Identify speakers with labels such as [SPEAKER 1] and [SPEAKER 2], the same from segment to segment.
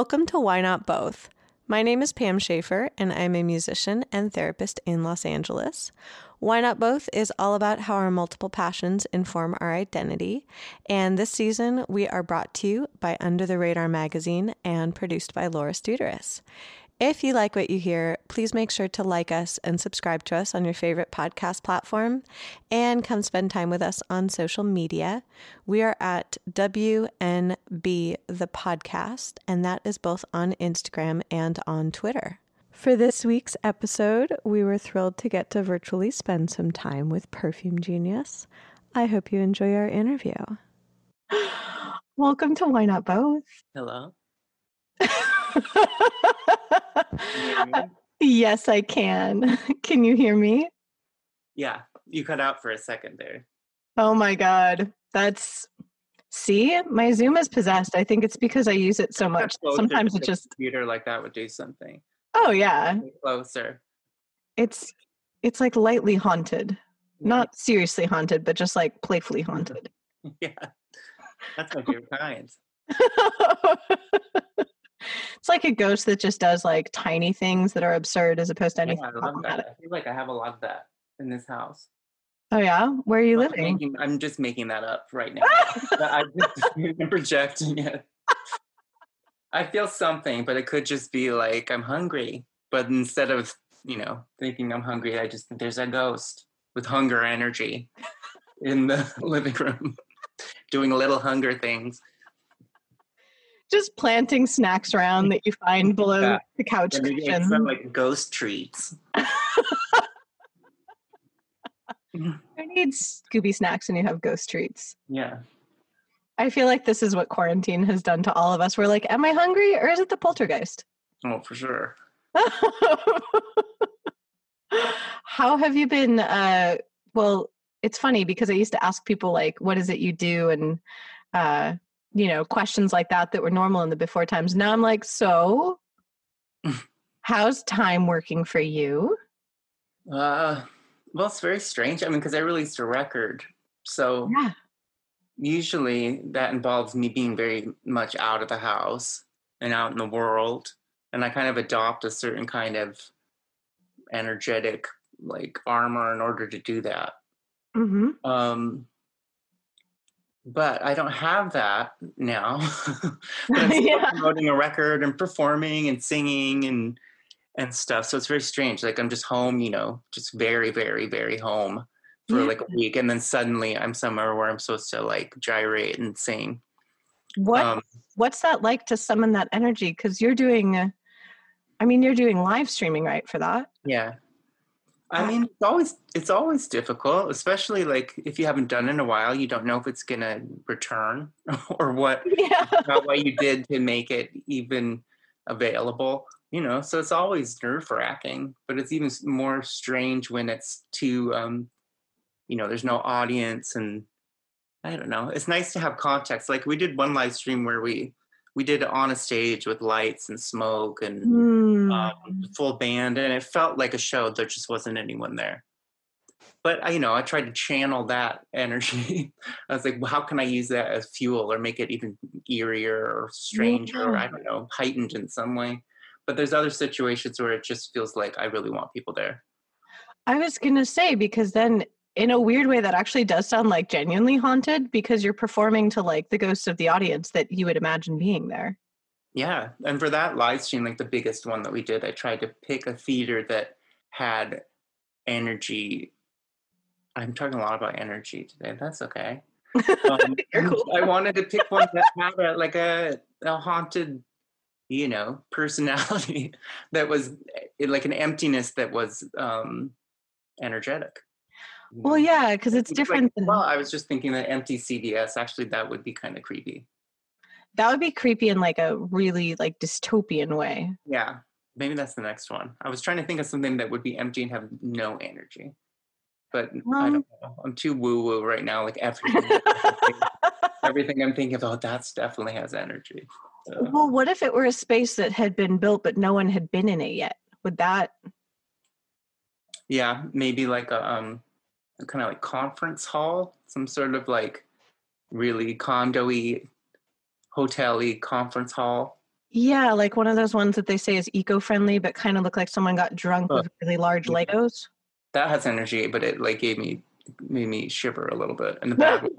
[SPEAKER 1] Welcome to Why Not Both. My name is Pam Schaefer, and I'm a musician and therapist in Los Angeles. Why Not Both is all about how our multiple passions inform our identity. And this season, we are brought to you by Under the Radar magazine and produced by Laura Studeris. If you like what you hear, please make sure to like us and subscribe to us on your favorite podcast platform and come spend time with us on social media. We are at WNB the podcast, and that is both on Instagram and on Twitter. For this week's episode, we were thrilled to get to virtually spend some time with Perfume Genius. I hope you enjoy our interview. Welcome to Why Not Both.
[SPEAKER 2] Hello.
[SPEAKER 1] yes, I can. Can you hear me?
[SPEAKER 2] Yeah, you cut out for a second there.
[SPEAKER 1] Oh my God. That's. See, my Zoom is possessed. I think it's because I use it so much. Sometimes it just.
[SPEAKER 2] Computer like that would do something.
[SPEAKER 1] Oh, yeah.
[SPEAKER 2] Closer.
[SPEAKER 1] It's it's like lightly haunted. Not seriously haunted, but just like playfully haunted.
[SPEAKER 2] yeah. That's my favorite kind.
[SPEAKER 1] it's like a ghost that just does like tiny things that are absurd as opposed to anything.
[SPEAKER 2] Yeah, I, love that. I feel like I have a lot of that in this house.
[SPEAKER 1] Oh yeah, where are you
[SPEAKER 2] I'm
[SPEAKER 1] living?
[SPEAKER 2] Making, I'm just making that up right now. I'm just projecting it. I feel something, but it could just be like I'm hungry. But instead of you know thinking I'm hungry, I just think there's a ghost with hunger energy in the living room, doing little hunger things
[SPEAKER 1] just planting snacks around that you find below yeah. the couch
[SPEAKER 2] cushion. Some like ghost treats.
[SPEAKER 1] Who need Scooby snacks and you have ghost treats?
[SPEAKER 2] Yeah.
[SPEAKER 1] I feel like this is what quarantine has done to all of us. We're like, am I hungry or is it the poltergeist?
[SPEAKER 2] Oh, for sure.
[SPEAKER 1] How have you been? Uh, well, it's funny because I used to ask people like, what is it you do? And uh, you know, questions like that that were normal in the before times. Now I'm like, so how's time working for you?
[SPEAKER 2] Uh, well, it's very strange. I mean, because I released a record. So yeah. usually that involves me being very much out of the house and out in the world. And I kind of adopt a certain kind of energetic like armor in order to do that. Mm-hmm. Um, but I don't have that now. but I'm yeah. promoting a record and performing and singing and and stuff. So it's very strange. Like I'm just home, you know, just very, very, very home for yeah. like a week, and then suddenly I'm somewhere where I'm supposed to like gyrate and sing.
[SPEAKER 1] What um, What's that like to summon that energy? Because you're doing, I mean, you're doing live streaming, right? For that.
[SPEAKER 2] Yeah. I mean, it's always it's always difficult, especially like if you haven't done it in a while, you don't know if it's gonna return or what yeah. what you did to make it even available. You know, so it's always nerve wracking, but it's even more strange when it's too, um, you know, there's no audience and I don't know. It's nice to have context. Like we did one live stream where we we did it on a stage with lights and smoke and mm. Um, full band, and it felt like a show. There just wasn't anyone there. But I, you know, I tried to channel that energy. I was like, well, how can I use that as fuel or make it even eerier or stranger yeah. or I don't know, heightened in some way? But there's other situations where it just feels like I really want people there.
[SPEAKER 1] I was gonna say because then in a weird way that actually does sound like genuinely haunted because you're performing to like the ghosts of the audience that you would imagine being there.
[SPEAKER 2] Yeah. And for that live stream, like the biggest one that we did, I tried to pick a theater that had energy. I'm talking a lot about energy today. That's okay. Um, cool. I wanted to pick one that had a, like a, a haunted, you know, personality that was eh, like an emptiness that was um, energetic.
[SPEAKER 1] Well, yeah, because it's different.
[SPEAKER 2] Like, than... Well, I was just thinking that empty CVS. Actually, that would be kind of creepy.
[SPEAKER 1] That would be creepy in like a really like dystopian way.
[SPEAKER 2] Yeah, maybe that's the next one. I was trying to think of something that would be empty and have no energy, but um, I don't know. I'm too woo woo right now. Like everything, everything I'm thinking about, that's definitely has energy.
[SPEAKER 1] So. Well, what if it were a space that had been built but no one had been in it yet? Would that?
[SPEAKER 2] Yeah, maybe like a um kind of like conference hall, some sort of like really condo-y hotel-y conference hall.
[SPEAKER 3] Yeah, like one of those ones that they say is eco-friendly, but kind of look like someone got drunk with really large Legos.
[SPEAKER 2] That has energy, but it like gave me made me shiver a little bit in the bad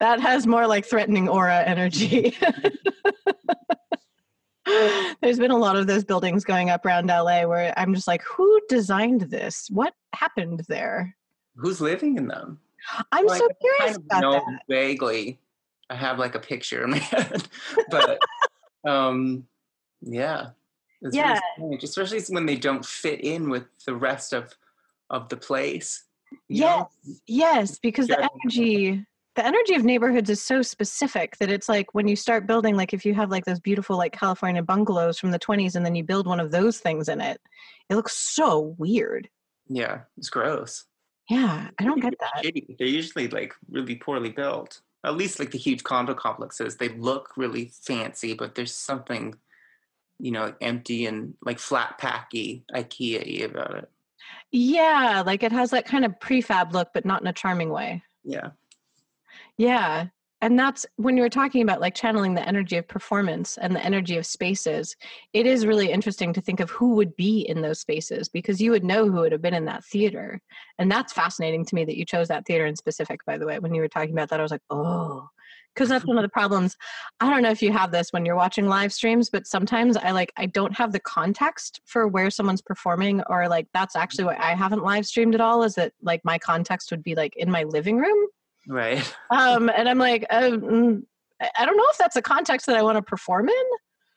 [SPEAKER 3] that has more like threatening aura energy. There's been a lot of those buildings going up around LA where I'm just like, who designed this? What happened there?
[SPEAKER 2] Who's living in them?
[SPEAKER 3] I'm like, so curious about know that.
[SPEAKER 2] Vaguely, I have like a picture in my head, but um, yeah,
[SPEAKER 3] it's yeah,
[SPEAKER 2] really especially when they don't fit in with the rest of of the place.
[SPEAKER 3] Yes, know? yes, because the energy the energy of neighborhoods is so specific that it's like when you start building like if you have like those beautiful like california bungalows from the 20s and then you build one of those things in it it looks so weird
[SPEAKER 2] yeah it's gross
[SPEAKER 3] yeah i don't get that.
[SPEAKER 2] they're usually like really poorly built at least like the huge condo complexes. They look really fancy but there's something you know empty and like flat packy ikea about it.
[SPEAKER 3] Yeah like it has that kind of prefab look but not in a charming way.
[SPEAKER 2] Yeah.
[SPEAKER 3] Yeah. And that's when you were talking about like channeling the energy of performance and the energy of spaces. It is really interesting to think of who would be in those spaces because you would know who would have been in that theater. And that's fascinating to me that you chose that theater in specific, by the way. When you were talking about that, I was like, oh, because that's one of the problems. I don't know if you have this when you're watching live streams, but sometimes I like, I don't have the context for where someone's performing, or like that's actually why I haven't live streamed at all, is that like my context would be like in my living room
[SPEAKER 2] Right.
[SPEAKER 3] Um, and I'm like, um, I don't know if that's a context that I want to perform in.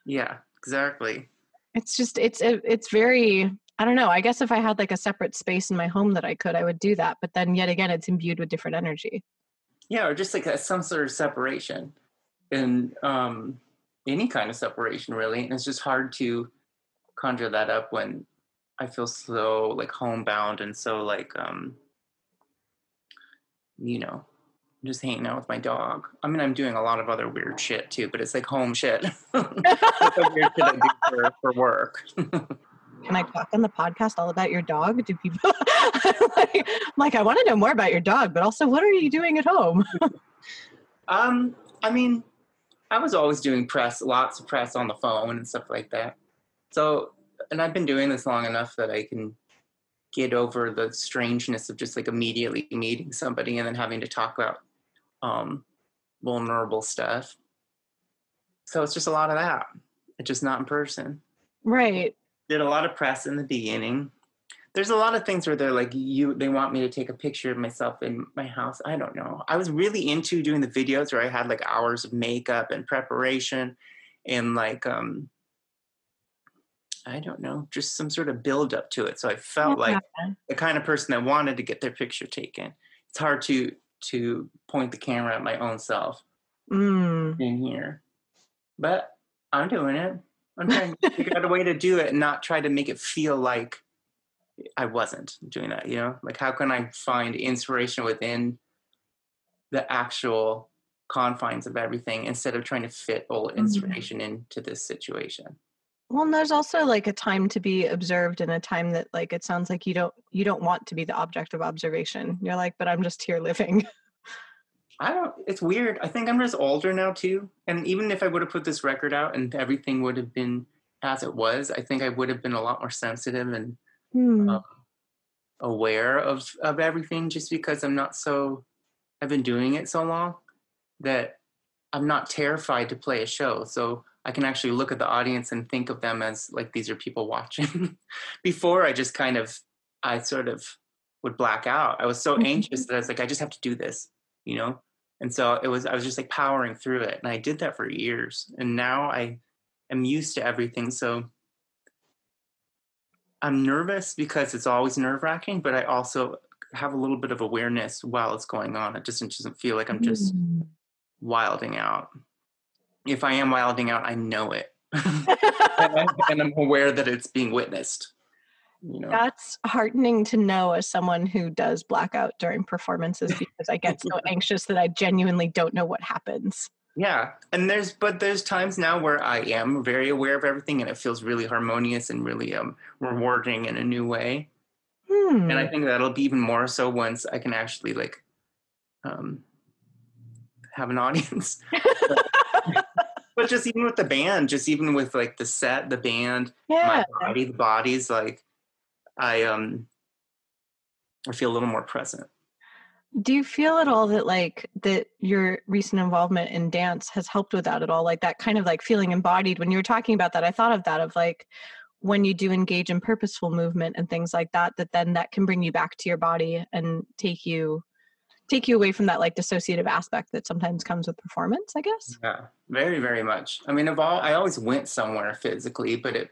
[SPEAKER 2] Yeah, exactly.
[SPEAKER 3] It's just, it's, it's very, I don't know. I guess if I had like a separate space in my home that I could, I would do that. But then yet again, it's imbued with different energy.
[SPEAKER 2] Yeah, or just like a, some sort of separation and um, any kind of separation, really. And it's just hard to conjure that up when I feel so like homebound and so like, um, you know, just hanging out with my dog. I mean, I'm doing a lot of other weird shit too, but it's like home shit. the weird shit I do for, for work.
[SPEAKER 3] Can I talk on the podcast all about your dog? Do people like, like, I want to know more about your dog, but also what are you doing at home?
[SPEAKER 2] um, I mean, I was always doing press, lots of press on the phone and stuff like that. So, and I've been doing this long enough that I can get over the strangeness of just like immediately meeting somebody and then having to talk about um, vulnerable stuff. So it's just a lot of that. It's just not in person.
[SPEAKER 3] Right.
[SPEAKER 2] Did a lot of press in the beginning. There's a lot of things where they're like, you, they want me to take a picture of myself in my house. I don't know. I was really into doing the videos where I had like hours of makeup and preparation and like, um, I don't know, just some sort of build up to it. So I felt yeah. like the kind of person that wanted to get their picture taken. It's hard to to point the camera at my own self
[SPEAKER 3] mm.
[SPEAKER 2] in here. But I'm doing it. I'm trying to figure out a way to do it and not try to make it feel like I wasn't doing that, you know? Like how can I find inspiration within the actual confines of everything instead of trying to fit all mm-hmm. inspiration mm-hmm. into this situation?
[SPEAKER 3] Well, and there's also like a time to be observed and a time that like it sounds like you don't you don't want to be the object of observation. You're like, but I'm just here living.
[SPEAKER 2] I don't it's weird. I think I'm just older now too. And even if I would have put this record out and everything would have been as it was, I think I would have been a lot more sensitive and
[SPEAKER 3] hmm. um,
[SPEAKER 2] aware of of everything just because I'm not so I've been doing it so long that I'm not terrified to play a show. So I can actually look at the audience and think of them as like these are people watching. Before I just kind of I sort of would black out. I was so mm-hmm. anxious that I was like, I just have to do this, you know? And so it was I was just like powering through it. And I did that for years. And now I am used to everything. So I'm nervous because it's always nerve wracking, but I also have a little bit of awareness while it's going on. It just doesn't feel like I'm just mm. wilding out if I am wilding out, I know it. and, I'm, aware that it's being witnessed. You know?
[SPEAKER 3] That's heartening to know as someone who does blackout during performances because I get so anxious that I genuinely don't know what happens.
[SPEAKER 2] Yeah. And there's but there's times now where I am very aware of everything and it feels really harmonious and really um rewarding in a new way.
[SPEAKER 3] Hmm.
[SPEAKER 2] And I think that'll be even more so once I can actually like um have an audience. but, but just even with the band, just even with like the set, the band,
[SPEAKER 3] yeah.
[SPEAKER 2] my body, the bodies, like I um I feel a little more present.
[SPEAKER 3] Do you feel at all that like that your recent involvement in dance has helped with that at all? Like that kind of like feeling embodied when you were talking about that, I thought of that of like when you do engage in purposeful movement and things like that, that then that can bring you back to your body and take you take you away from that like dissociative aspect that sometimes comes with performance, I guess.
[SPEAKER 2] Yeah, very, very much. I mean, of all, I always went somewhere physically, but it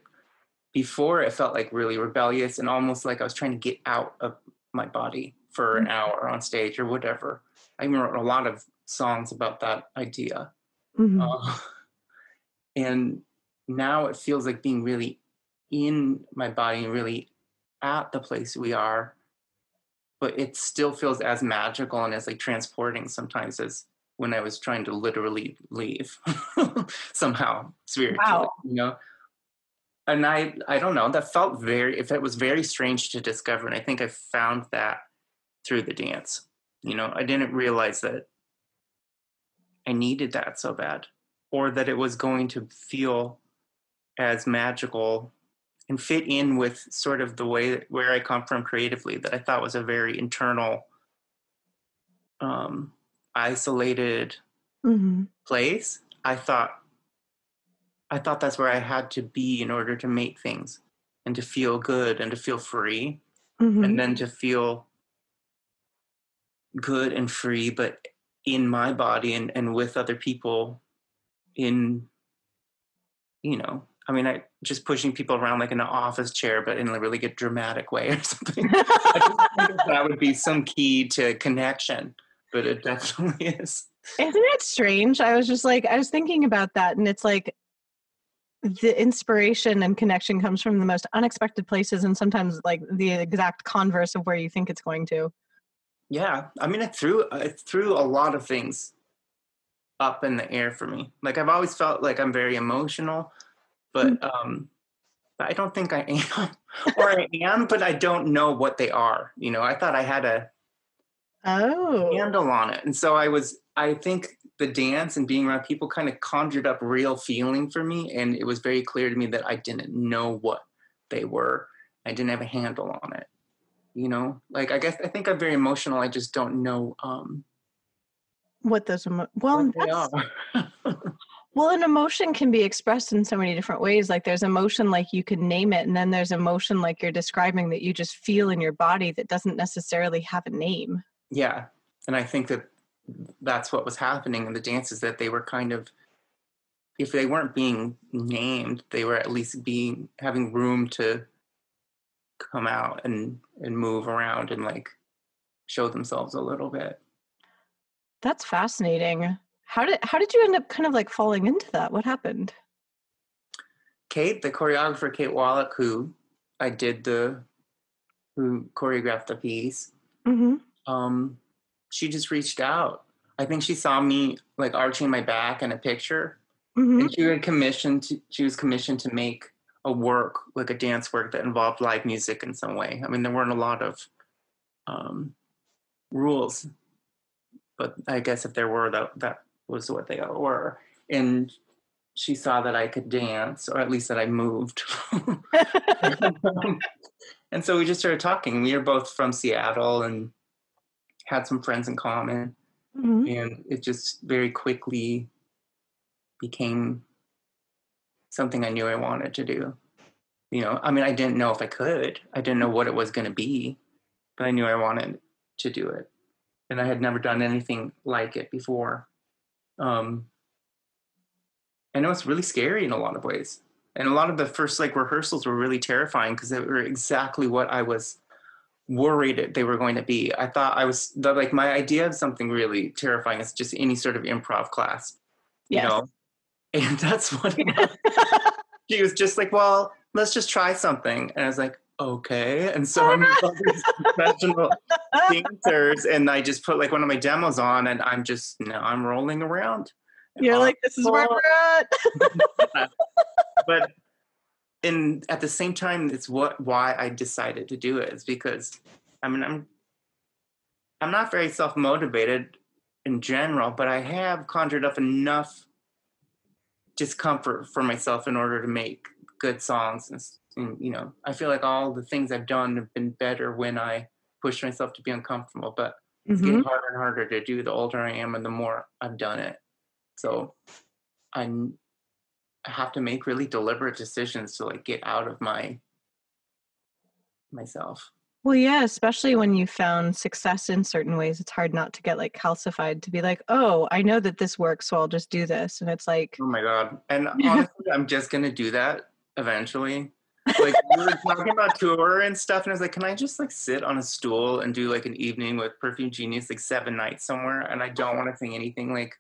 [SPEAKER 2] before it felt like really rebellious and almost like I was trying to get out of my body for an mm-hmm. hour on stage or whatever. I even wrote a lot of songs about that idea. Mm-hmm. Uh, and now it feels like being really in my body and really at the place we are but it still feels as magical and as like transporting sometimes as when I was trying to literally leave somehow spiritually, wow. you know. And I, I don't know. That felt very. If it was very strange to discover, and I think I found that through the dance. You know, I didn't realize that I needed that so bad, or that it was going to feel as magical and fit in with sort of the way that, where I come from creatively that I thought was a very internal, um, isolated mm-hmm. place. I thought I thought that's where I had to be in order to make things and to feel good and to feel free mm-hmm. and then to feel good and free but in my body and, and with other people in you know I mean, I just pushing people around like in an office chair, but in a really good dramatic way or something. that would be some key to connection, but it definitely is.
[SPEAKER 3] Isn't it strange? I was just like, I was thinking about that, and it's like the inspiration and connection comes from the most unexpected places, and sometimes like the exact converse of where you think it's going to.
[SPEAKER 2] Yeah, I mean, it threw it threw a lot of things up in the air for me. Like I've always felt like I'm very emotional but mm. um, I don't think I am, or I am, but I don't know what they are. You know, I thought I had a
[SPEAKER 3] oh
[SPEAKER 2] handle on it, and so I was. I think the dance and being around people kind of conjured up real feeling for me, and it was very clear to me that I didn't know what they were. I didn't have a handle on it. You know, like I guess I think I'm very emotional. I just don't know um,
[SPEAKER 3] what those emo- well what Well, an emotion can be expressed in so many different ways. Like there's emotion like you can name it, and then there's emotion like you're describing that you just feel in your body that doesn't necessarily have a name.
[SPEAKER 2] Yeah. And I think that that's what was happening in the dances that they were kind of if they weren't being named, they were at least being having room to come out and and move around and like show themselves a little bit.
[SPEAKER 3] That's fascinating. How did how did you end up kind of like falling into that? What happened?
[SPEAKER 2] Kate, the choreographer Kate Wallich, who I did the who choreographed the piece, mm-hmm. um, she just reached out. I think she saw me like arching my back in a picture, mm-hmm. and she had commissioned. To, she was commissioned to make a work, like a dance work that involved live music in some way. I mean, there weren't a lot of um, rules, but I guess if there were, that that was what they were. And she saw that I could dance, or at least that I moved. and so we just started talking. We were both from Seattle and had some friends in common. Mm-hmm. And it just very quickly became something I knew I wanted to do. You know, I mean, I didn't know if I could, I didn't know what it was going to be, but I knew I wanted to do it. And I had never done anything like it before. Um, I know it's really scary in a lot of ways. And a lot of the first like rehearsals were really terrifying because they were exactly what I was worried they were going to be. I thought I was like my idea of something really terrifying is just any sort of improv class, yes. you know. And that's what she was just like, well, let's just try something. And I was like, okay. And so I'm all these professional dancers, and I just put like one of my demos on, and I'm just now I'm rolling around.
[SPEAKER 3] You're uh, like, this is where we're
[SPEAKER 2] at. but in at the same time, it's what why I decided to do it is because I mean I'm I'm not very self motivated, in general, but I have conjured up enough discomfort for myself in order to make good songs. And, and, you know, I feel like all the things I've done have been better when I push myself to be uncomfortable. But it's mm-hmm. getting harder and harder to do the older I am and the more I've done it. So I'm, I have to make really deliberate decisions to like get out of my myself.
[SPEAKER 3] Well, yeah, especially when you found success in certain ways, it's hard not to get like calcified to be like, oh, I know that this works, so I'll just do this. And it's like,
[SPEAKER 2] oh my God. And honestly, I'm just going to do that eventually. Like, we were talking about tour and stuff, and I was like, can I just like sit on a stool and do like an evening with Perfume Genius, like seven nights somewhere? And I don't want to sing anything like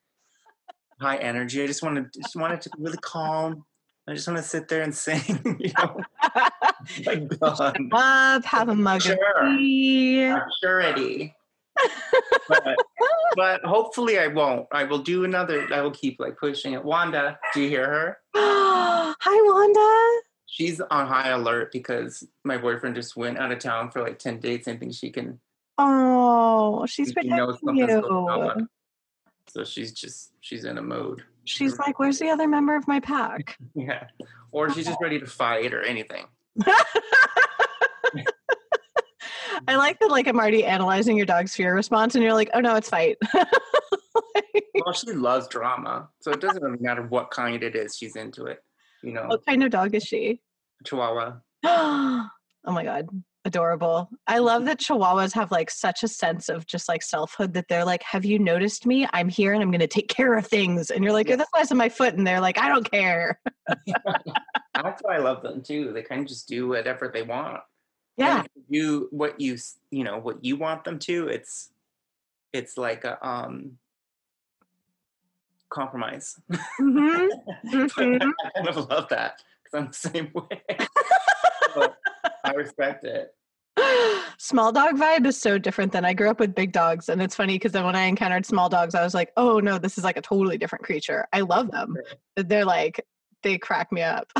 [SPEAKER 2] high energy. I just want to, just want it to be really calm I just want to sit there and sing, you know.
[SPEAKER 3] like Up, have a mug sure. of tea.
[SPEAKER 2] Purity. but, but hopefully I won't. I will do another. I will keep like pushing it. Wanda, do you hear her?
[SPEAKER 3] Hi, Wanda.
[SPEAKER 2] She's on high alert because my boyfriend just went out of town for like ten days and thinks she can.
[SPEAKER 3] Oh, she's protecting you.
[SPEAKER 2] So she's just she's in a mode.
[SPEAKER 3] She's like, "Where's the other member of my pack?"
[SPEAKER 2] yeah, or she's just ready to fight or anything.
[SPEAKER 3] I like that. Like I'm already analyzing your dog's fear response, and you're like, "Oh no, it's fight."
[SPEAKER 2] well, she loves drama, so it doesn't really matter what kind it is. She's into it. You know.
[SPEAKER 3] What kind of dog is she?
[SPEAKER 2] Chihuahua.
[SPEAKER 3] oh my god adorable. I love that chihuahuas have like such a sense of just like selfhood that they're like, Have you noticed me? I'm here and I'm gonna take care of things. And you're like, You're the size of my foot. And they're like, I don't care.
[SPEAKER 2] That's why I love them too. They kind of just do whatever they want.
[SPEAKER 3] Yeah.
[SPEAKER 2] You what you you know, what you want them to, it's it's like a um compromise. Mm-hmm. mm-hmm. I kind of love that because I'm the same way. I respect it.
[SPEAKER 3] Small dog vibe is so different than I grew up with big dogs. And it's funny because then when I encountered small dogs, I was like, oh no, this is like a totally different creature. I love them. They're like, they crack me up.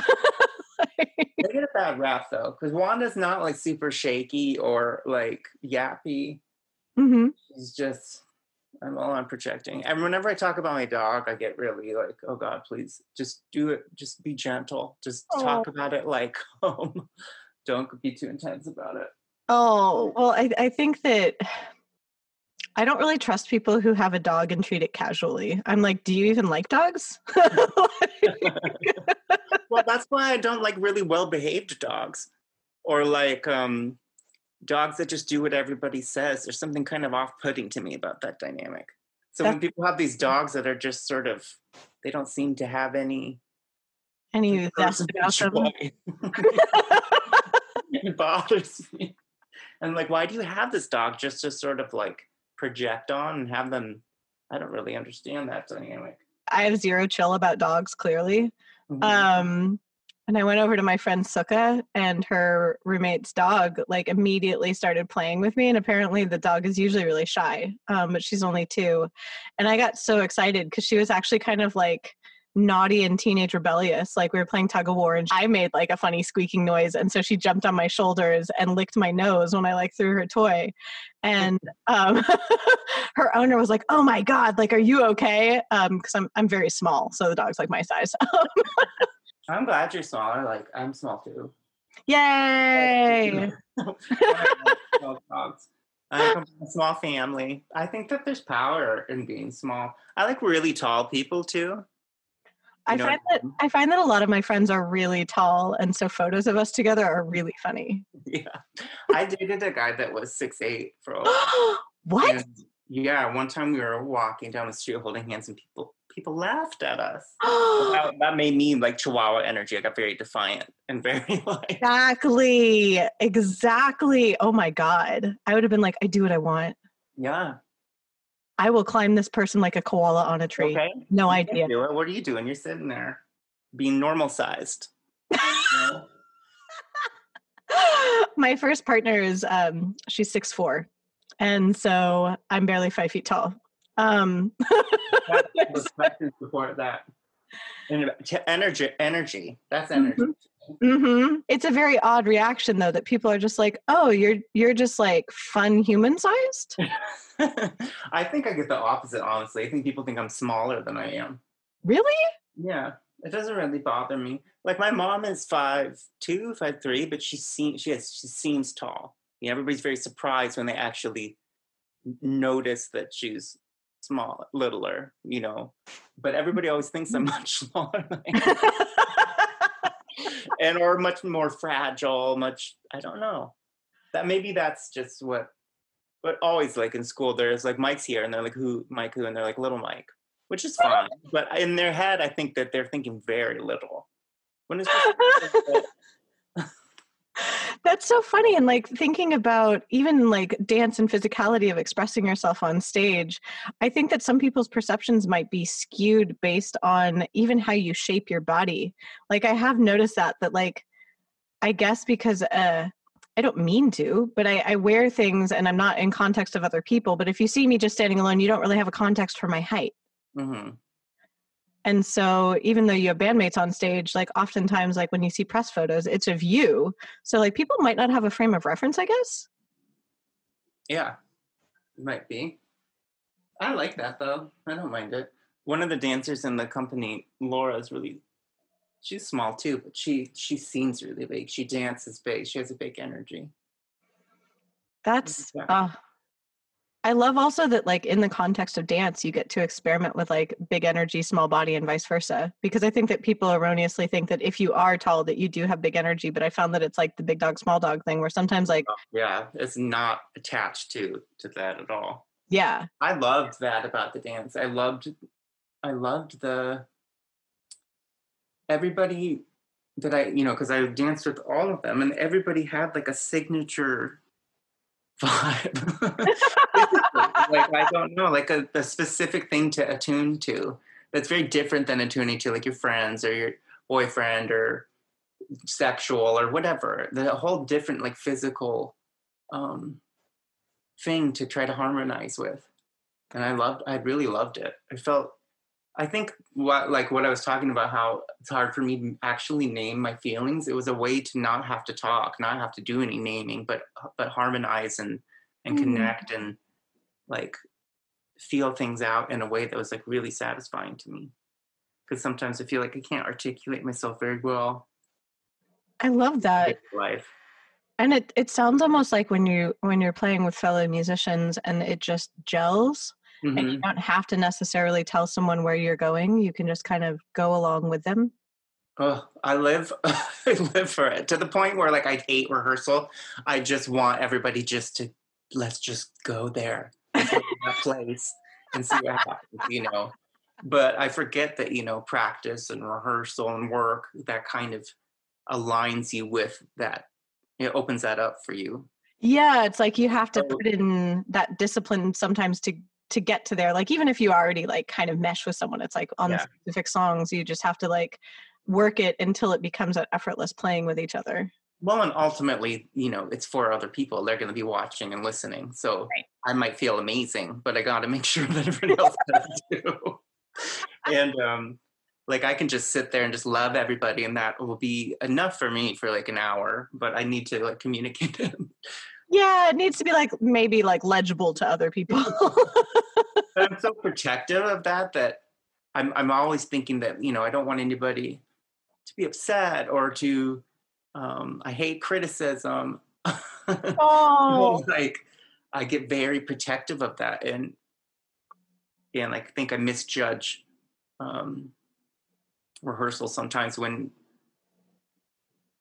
[SPEAKER 2] they get a bad rap though, because Wanda's not like super shaky or like yappy. Mm-hmm. She's just, I'm all I'm projecting. And whenever I talk about my dog, I get really like, oh God, please just do it. Just be gentle. Just oh. talk about it like um, don't be too intense about it.
[SPEAKER 3] Oh, well, I, I think that I don't really trust people who have a dog and treat it casually. I'm like, do you even like dogs?
[SPEAKER 2] well, that's why I don't like really well behaved dogs or like um, dogs that just do what everybody says. There's something kind of off putting to me about that dynamic. So that's- when people have these dogs that are just sort of, they don't seem to have any
[SPEAKER 3] any zest about them.
[SPEAKER 2] it bothers me. And like, why do you have this dog just to sort of like project on and have them? I don't really understand that dynamic.
[SPEAKER 3] I have zero chill about dogs, clearly. Mm-hmm. Um, and I went over to my friend Suka, and her roommate's dog like immediately started playing with me. And apparently, the dog is usually really shy, um, but she's only two. And I got so excited because she was actually kind of like naughty and teenage rebellious. Like we were playing tug of war and I made like a funny squeaking noise. And so she jumped on my shoulders and licked my nose when I like threw her toy. And um, her owner was like, Oh my God, like, are you okay? Um, cause I'm, I'm very small. So the dog's like my size.
[SPEAKER 2] I'm glad you're smaller. Like I'm small too.
[SPEAKER 3] Yay!
[SPEAKER 2] dogs. I come from a small family. I think that there's power in being small. I like really tall people too.
[SPEAKER 3] I find that I find that a lot of my friends are really tall, and so photos of us together are really funny.
[SPEAKER 2] Yeah, I dated a guy that was six eight for a
[SPEAKER 3] while. what? And
[SPEAKER 2] yeah, one time we were walking down the street holding hands, and people people laughed at us. that, that, made me like Chihuahua energy. I got very defiant and very like
[SPEAKER 3] exactly, exactly. Oh my god, I would have been like, I do what I want.
[SPEAKER 2] Yeah,
[SPEAKER 3] I will climb this person like a koala on a tree. Okay. No you idea.
[SPEAKER 2] What are you doing? You're sitting there being normal sized.
[SPEAKER 3] My first partner is um she's six four. And so I'm barely five feet tall. Um
[SPEAKER 2] support that. Energy energy. That's energy. Mm-hmm.
[SPEAKER 3] Mm-hmm. It's a very odd reaction though that people are just like, "Oh, you're you're just like fun human sized."
[SPEAKER 2] I think I get the opposite honestly. I think people think I'm smaller than I am.
[SPEAKER 3] Really?
[SPEAKER 2] Yeah. It doesn't really bother me. Like my mom is five two, five three, but she seems she has she seems tall. Yeah, everybody's very surprised when they actually notice that she's small, littler, you know. But everybody always thinks I'm much smaller and or much more fragile, much I don't know. That maybe that's just what but always like in school there's like Mike's here and they're like who Mike who and they're like little Mike, which is fine. But in their head I think that they're thinking very little. When it's
[SPEAKER 3] That's so funny. And like thinking about even like dance and physicality of expressing yourself on stage, I think that some people's perceptions might be skewed based on even how you shape your body. Like I have noticed that, that like, I guess because, uh, I don't mean to, but I, I wear things and I'm not in context of other people. But if you see me just standing alone, you don't really have a context for my height. Mm-hmm and so even though you have bandmates on stage like oftentimes like when you see press photos it's of you. So like people might not have a frame of reference i guess?
[SPEAKER 2] Yeah. Might be. I like that though. I don't mind it. One of the dancers in the company laura is really she's small too but she she seems really big. She dances big. She has a big energy.
[SPEAKER 3] That's uh, I love also that like in the context of dance you get to experiment with like big energy small body and vice versa because I think that people erroneously think that if you are tall that you do have big energy but I found that it's like the big dog small dog thing where sometimes like oh,
[SPEAKER 2] yeah it's not attached to to that at all.
[SPEAKER 3] Yeah.
[SPEAKER 2] I loved that about the dance. I loved I loved the everybody that I you know cuz I danced with all of them and everybody had like a signature vibe. like I don't know, like a, a specific thing to attune to. That's very different than attuning to like your friends or your boyfriend or sexual or whatever. The whole different like physical um, thing to try to harmonize with. And I loved, I really loved it. I felt, I think what like what I was talking about, how it's hard for me to actually name my feelings. It was a way to not have to talk, not have to do any naming, but but harmonize and and mm. connect and like feel things out in a way that was like really satisfying to me because sometimes i feel like i can't articulate myself very well
[SPEAKER 3] i love that
[SPEAKER 2] life
[SPEAKER 3] and it, it sounds almost like when you when you're playing with fellow musicians and it just gels mm-hmm. and you mm-hmm. don't have to necessarily tell someone where you're going you can just kind of go along with them
[SPEAKER 2] Oh, I live, I live for it to the point where like I hate rehearsal. I just want everybody just to let's just go there, that place, and see what happens. You know, but I forget that you know practice and rehearsal and work that kind of aligns you with that. It opens that up for you.
[SPEAKER 3] Yeah, it's like you have to put in that discipline sometimes to to get to there. Like even if you already like kind of mesh with someone, it's like on yeah. specific songs, you just have to like work it until it becomes an effortless playing with each other.
[SPEAKER 2] Well, and ultimately, you know, it's for other people. They're going to be watching and listening. So right. I might feel amazing, but I got to make sure that everybody else does too. and um, like I can just sit there and just love everybody, and that will be enough for me for like an hour. But I need to like communicate.
[SPEAKER 3] Yeah, it needs to be like maybe like legible to other people.
[SPEAKER 2] I'm so protective of that that I'm I'm always thinking that you know I don't want anybody to be upset or to um, I hate criticism. Oh. like I get very protective of that, and and I think I misjudge um, rehearsal sometimes when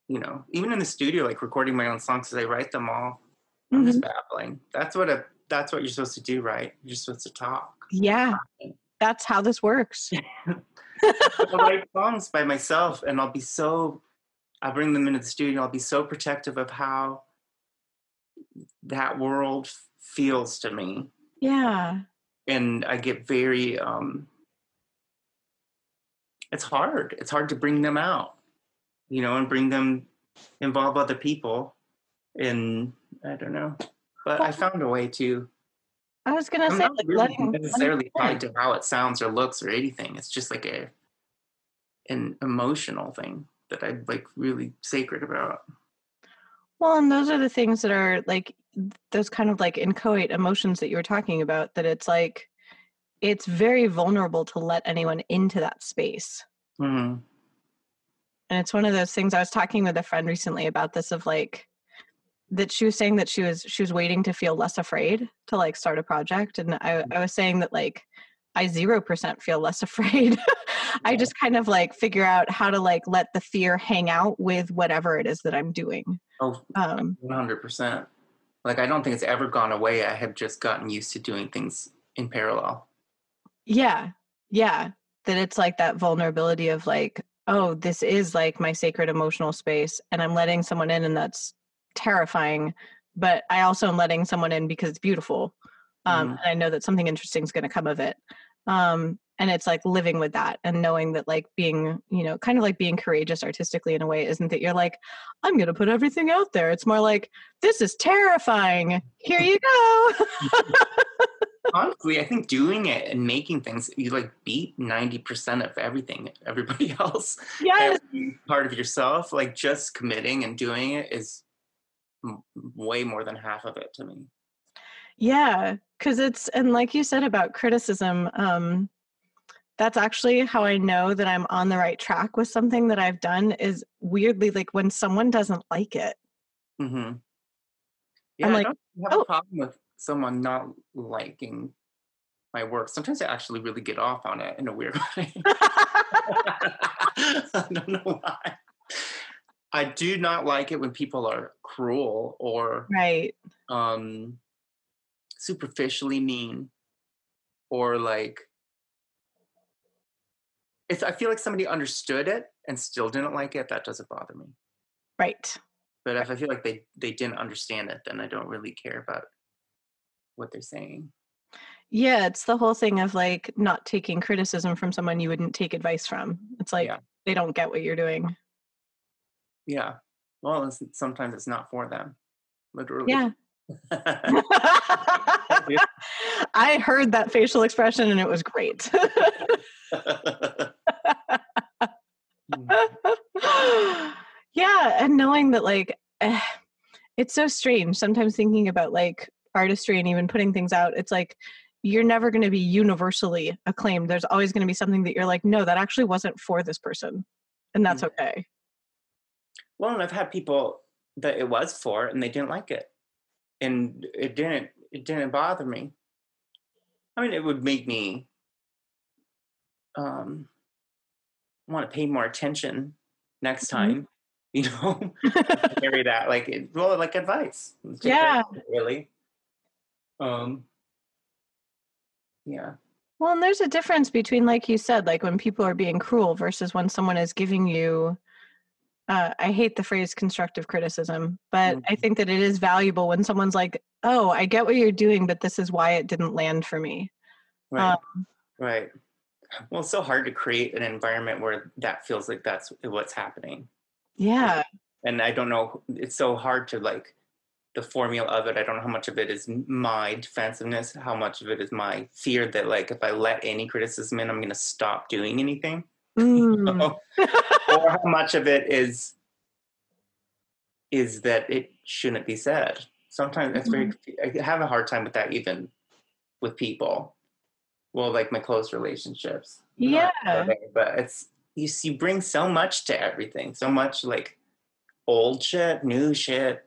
[SPEAKER 2] you know even in the studio, like recording my own songs as I write them all. I'm mm-hmm. just babbling. That's what a that's what you're supposed to do, right? You're supposed to talk.
[SPEAKER 3] Yeah, that's how this works.
[SPEAKER 2] I write songs by myself, and I'll be so I bring them into the studio. I'll be so protective of how that world feels to me.
[SPEAKER 3] Yeah.
[SPEAKER 2] And I get very um it's hard. It's hard to bring them out, you know, and bring them involve other people. And I don't know. But I found a way to
[SPEAKER 3] I was gonna I'm say like
[SPEAKER 2] really letting, necessarily tied to how it sounds or looks or anything. It's just like a an emotional thing. that I'm like really sacred about.
[SPEAKER 3] Well, and those are the things that are like those kind of like inchoate emotions that you were talking about that it's like it's very vulnerable to let anyone into that space. Mm-hmm. And it's one of those things I was talking with a friend recently about this of like that she was saying that she was she was waiting to feel less afraid to like start a project and I, I was saying that like I zero percent feel less afraid. I just kind of like figure out how to like let the fear hang out with whatever it is that I'm doing.
[SPEAKER 2] Oh, um, 100%. Like, I don't think it's ever gone away. I have just gotten used to doing things in parallel.
[SPEAKER 3] Yeah. Yeah. That it's like that vulnerability of like, oh, this is like my sacred emotional space and I'm letting someone in and that's terrifying. But I also am letting someone in because it's beautiful. Um, mm. And I know that something interesting is going to come of it. Um, and it's like living with that and knowing that like being you know kind of like being courageous artistically in a way isn't that you're like i'm going to put everything out there it's more like this is terrifying here you go
[SPEAKER 2] honestly i think doing it and making things you like beat 90% of everything everybody else
[SPEAKER 3] yes.
[SPEAKER 2] part of yourself like just committing and doing it is m- way more than half of it to me
[SPEAKER 3] yeah because it's and like you said about criticism um that's actually how I know that I'm on the right track with something that I've done is weirdly like when someone doesn't like it.
[SPEAKER 2] Mm-hmm. Yeah, I'm like, I don't have oh. a problem with someone not liking my work. Sometimes I actually really get off on it in a weird way. I don't know why. I do not like it when people are cruel or
[SPEAKER 3] right
[SPEAKER 2] um superficially mean or like if I feel like somebody understood it and still didn't like it, that doesn't bother me.
[SPEAKER 3] Right.
[SPEAKER 2] But if I feel like they they didn't understand it, then I don't really care about what they're saying.
[SPEAKER 3] Yeah, it's the whole thing of like not taking criticism from someone you wouldn't take advice from. It's like yeah. they don't get what you're doing.
[SPEAKER 2] Yeah. Well, it's, sometimes it's not for them. Literally.
[SPEAKER 3] Yeah. I heard that facial expression and it was great. yeah, and knowing that like eh, it's so strange sometimes thinking about like artistry and even putting things out it's like you're never going to be universally acclaimed there's always going to be something that you're like no that actually wasn't for this person and that's mm-hmm. okay
[SPEAKER 2] well and i've had people that it was for and they didn't like it. And it didn't it didn't bother me. I mean it would make me um want to pay more attention next mm-hmm. time you know? Carry that like well like advice.
[SPEAKER 3] Yeah.
[SPEAKER 2] really. Um yeah.
[SPEAKER 3] Well and there's a difference between like you said like when people are being cruel versus when someone is giving you uh, i hate the phrase constructive criticism but mm-hmm. i think that it is valuable when someone's like oh i get what you're doing but this is why it didn't land for me.
[SPEAKER 2] Right. Um, right. Well it's so hard to create an environment where that feels like that's what's happening.
[SPEAKER 3] Yeah.
[SPEAKER 2] and i don't know it's so hard to like the formula of it i don't know how much of it is my defensiveness how much of it is my fear that like if i let any criticism in i'm going to stop doing anything mm. or how much of it is is that it shouldn't be said. Sometimes that's mm-hmm. very i have a hard time with that even with people. Well like my close relationships
[SPEAKER 3] yeah.
[SPEAKER 2] but it's you, you bring so much to everything. So much like old shit new shit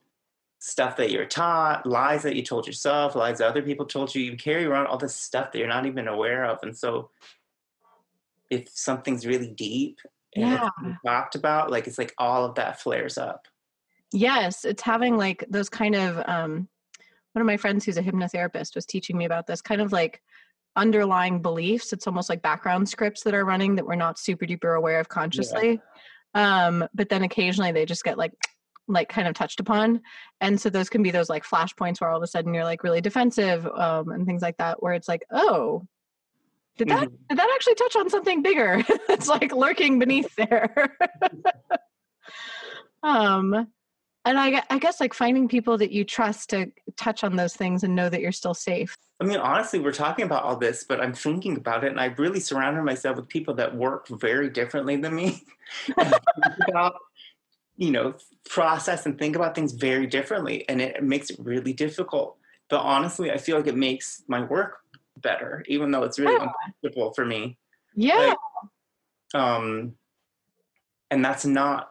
[SPEAKER 2] stuff that you're taught lies that you told yourself lies that other people told you. You carry around all this stuff that you're not even aware of. And so if something's really deep and yeah. talked about like it's like all of that flares up
[SPEAKER 3] yes it's having like those kind of um one of my friends who's a hypnotherapist was teaching me about this kind of like underlying beliefs. It's almost like background scripts that are running that we're not super duper aware of consciously. Yeah. Um, but then occasionally they just get like like kind of touched upon. And so those can be those like flashpoints where all of a sudden you're like really defensive um, and things like that, where it's like, oh, did that mm-hmm. did that actually touch on something bigger? it's like lurking beneath there. um and I, I guess like finding people that you trust to touch on those things and know that you're still safe
[SPEAKER 2] I mean, honestly, we're talking about all this, but I'm thinking about it, and I really surrounded myself with people that work very differently than me. about, you know, process and think about things very differently, and it makes it really difficult. But honestly, I feel like it makes my work better, even though it's really yeah. uncomfortable for me.
[SPEAKER 3] Yeah.
[SPEAKER 2] Like, um, and that's not.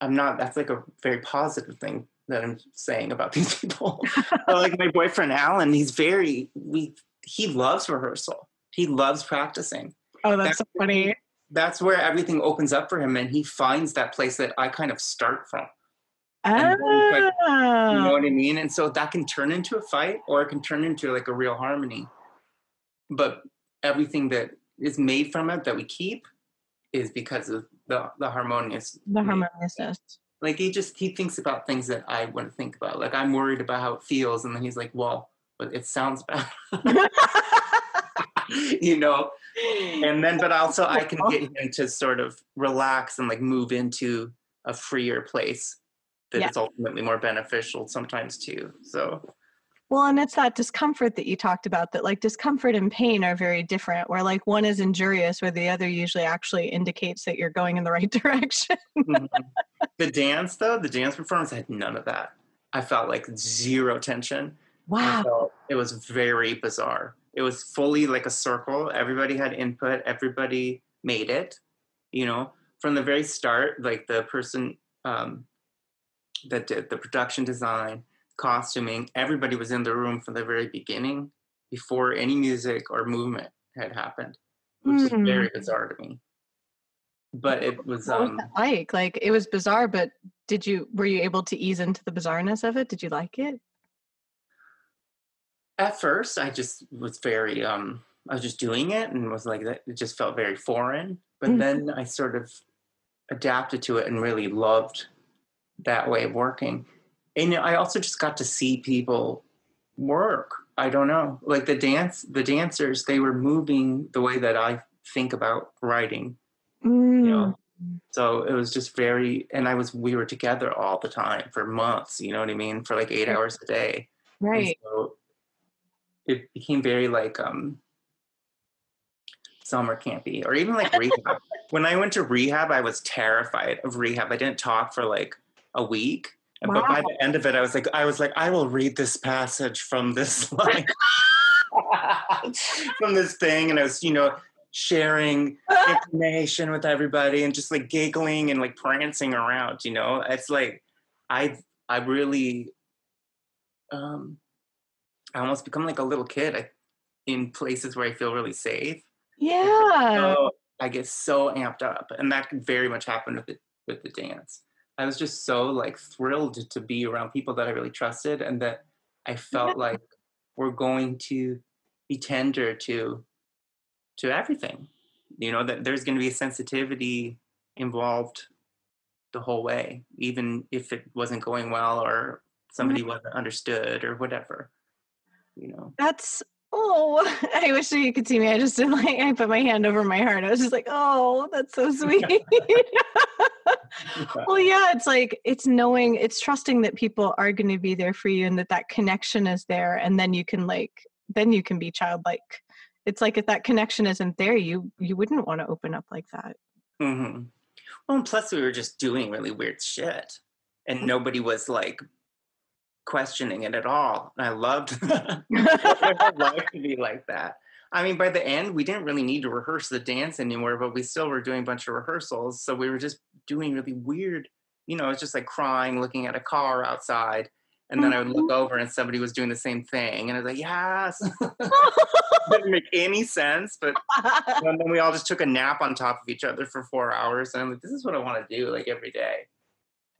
[SPEAKER 2] I'm not. That's like a very positive thing that I'm saying about these people. like my boyfriend Alan, he's very we he loves rehearsal. He loves practicing.
[SPEAKER 3] Oh, that's, that's so funny.
[SPEAKER 2] That's where everything opens up for him, and he finds that place that I kind of start from.
[SPEAKER 3] Oh. Like,
[SPEAKER 2] you know what I mean? And so that can turn into a fight, or it can turn into like a real harmony. But everything that is made from it that we keep is because of the the harmonious
[SPEAKER 3] the harmoniousness
[SPEAKER 2] like he just he thinks about things that I wouldn't think about. Like I'm worried about how it feels, and then he's like, "Well, but it sounds bad," you know. And then, but also I can get him to sort of relax and like move into a freer place that yeah. is ultimately more beneficial sometimes too. So
[SPEAKER 3] well, and it's that discomfort that you talked about that like discomfort and pain are very different, where like one is injurious, where the other usually actually indicates that you're going in the right direction. mm-hmm.
[SPEAKER 2] The dance, though, the dance performance had none of that. I felt like zero tension.
[SPEAKER 3] Wow.
[SPEAKER 2] It was very bizarre. It was fully like a circle. Everybody had input, everybody made it, you know, from the very start, like the person um, that did the production design costuming, everybody was in the room from the very beginning before any music or movement had happened, which mm. is very hmm. bizarre to me. But it was
[SPEAKER 3] um was like like it was bizarre, but did you were you able to ease into the bizarreness of it? Did you like it?
[SPEAKER 2] At first, I just was very um I was just doing it and was like that it just felt very foreign. But mm. then I sort of adapted to it and really loved that way of working and I also just got to see people work. I don't know, like the dance, the dancers, they were moving the way that I think about writing.
[SPEAKER 3] Mm. You know,
[SPEAKER 2] so it was just very, and I was, we were together all the time for months. You know what I mean? For like eight hours a day.
[SPEAKER 3] Right.
[SPEAKER 2] so it became very like um summer campy, or even like rehab. when I went to rehab, I was terrified of rehab. I didn't talk for like a week Wow. But by the end of it, I was like, I was like, I will read this passage from this line, from this thing, and I was, you know, sharing information with everybody and just like giggling and like prancing around. You know, it's like I I really um I almost become like a little kid I, in places where I feel really safe.
[SPEAKER 3] Yeah.
[SPEAKER 2] So I get so amped up, and that very much happened with the with the dance. I was just so like thrilled to be around people that I really trusted and that I felt yeah. like we're going to be tender to to everything. You know, that there's gonna be a sensitivity involved the whole way, even if it wasn't going well or somebody mm-hmm. wasn't understood or whatever. You know.
[SPEAKER 3] That's oh, I wish you could see me. I just did like I put my hand over my heart. I was just like, oh, that's so sweet. well, yeah, it's like it's knowing, it's trusting that people are going to be there for you, and that that connection is there, and then you can like, then you can be childlike. It's like if that connection isn't there, you you wouldn't want to open up like that.
[SPEAKER 2] Mm-hmm. Well, and plus we were just doing really weird shit, and mm. nobody was like questioning it at all. And I loved that. I love to be like that. I mean, by the end, we didn't really need to rehearse the dance anymore, but we still were doing a bunch of rehearsals. So we were just doing really weird, you know, it's just like crying, looking at a car outside. And then I would look mm-hmm. over and somebody was doing the same thing. And I was like, yes. Didn't make any sense. But and then we all just took a nap on top of each other for four hours. And I'm like, this is what I want to do like every day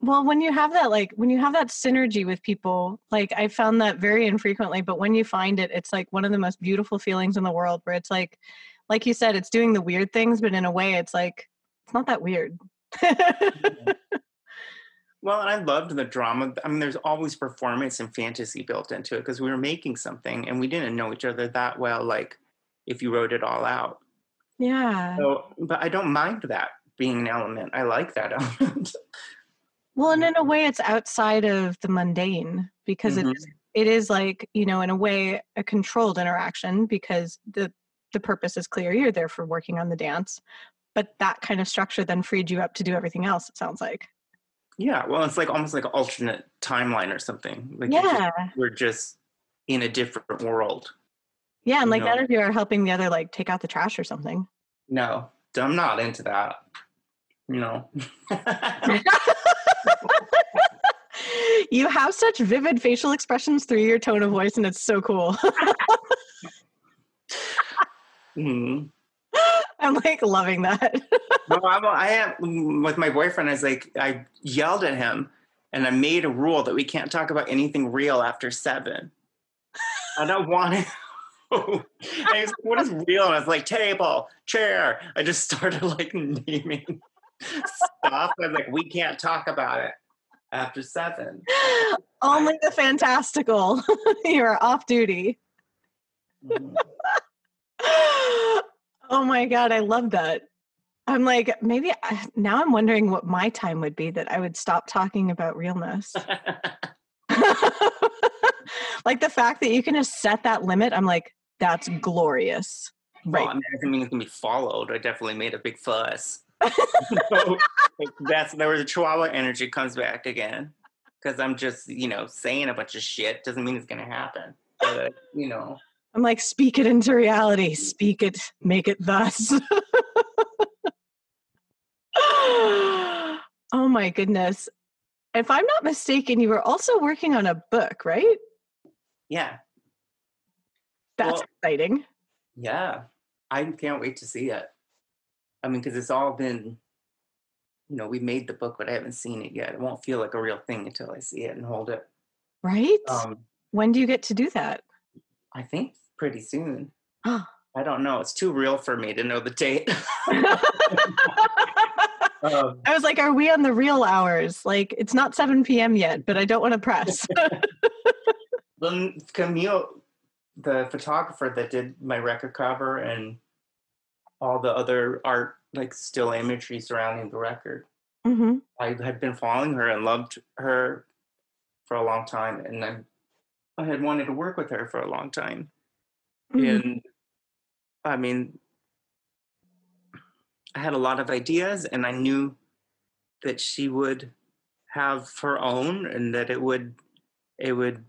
[SPEAKER 3] well when you have that like when you have that synergy with people like i found that very infrequently but when you find it it's like one of the most beautiful feelings in the world where it's like like you said it's doing the weird things but in a way it's like it's not that weird.
[SPEAKER 2] Well and i loved the drama i mean there's always performance and fantasy built into it because we were making something and we didn't know each other that well like if you wrote it all out.
[SPEAKER 3] Yeah.
[SPEAKER 2] So but i don't mind that being an element i like that element
[SPEAKER 3] well, and in a way, it's outside of the mundane because mm-hmm. it is it is like you know in a way a controlled interaction because the the purpose is clear. You're there for working on the dance but that kind of structure then freed you up to do everything else it sounds like.
[SPEAKER 2] Yeah well it's like almost like an alternate timeline or something like
[SPEAKER 3] yeah
[SPEAKER 2] just, we're just in a different world
[SPEAKER 3] yeah and like know? that if you are helping the other like take out the trash or something.
[SPEAKER 2] No i'm not into that no
[SPEAKER 3] you have such vivid facial expressions through your tone of voice and it's so cool
[SPEAKER 2] mm-hmm.
[SPEAKER 3] I'm like loving that.
[SPEAKER 2] no, I'm, I am with my boyfriend. I was like, I yelled at him, and I made a rule that we can't talk about anything real after seven. I don't want to. I was, what is real? And I was like, table, chair. I just started like naming stuff. I was like, we can't talk about it after seven.
[SPEAKER 3] Only the fantastical. You're off duty. Mm-hmm. Oh my God, I love that. I'm like, maybe I, now I'm wondering what my time would be that I would stop talking about realness. like the fact that you can just set that limit, I'm like, that's glorious.
[SPEAKER 2] Right. Well, I mean, doesn't mean it's gonna be followed. I definitely made a big fuss. so, that's where the Chihuahua energy comes back again. Because I'm just, you know, saying a bunch of shit doesn't mean it's gonna happen. But, you know.
[SPEAKER 3] I'm like, speak it into reality. Speak it, make it thus. oh my goodness. If I'm not mistaken, you were also working on a book, right?
[SPEAKER 2] Yeah.
[SPEAKER 3] That's well, exciting.
[SPEAKER 2] Yeah. I can't wait to see it. I mean, because it's all been, you know, we made the book, but I haven't seen it yet. It won't feel like a real thing until I see it and hold it.
[SPEAKER 3] Right? Um, when do you get to do that?
[SPEAKER 2] I think pretty soon. I don't know. It's too real for me to know the date. um,
[SPEAKER 3] I was like, are we on the real hours? Like, it's not 7 p.m. yet, but I don't want to press.
[SPEAKER 2] Camille, the photographer that did my record cover and all the other art, like still imagery surrounding the record,
[SPEAKER 3] mm-hmm.
[SPEAKER 2] I had been following her and loved her for a long time. And I, I had wanted to work with her for a long time. Mm-hmm. And I mean, I had a lot of ideas, and I knew that she would have her own, and that it would it would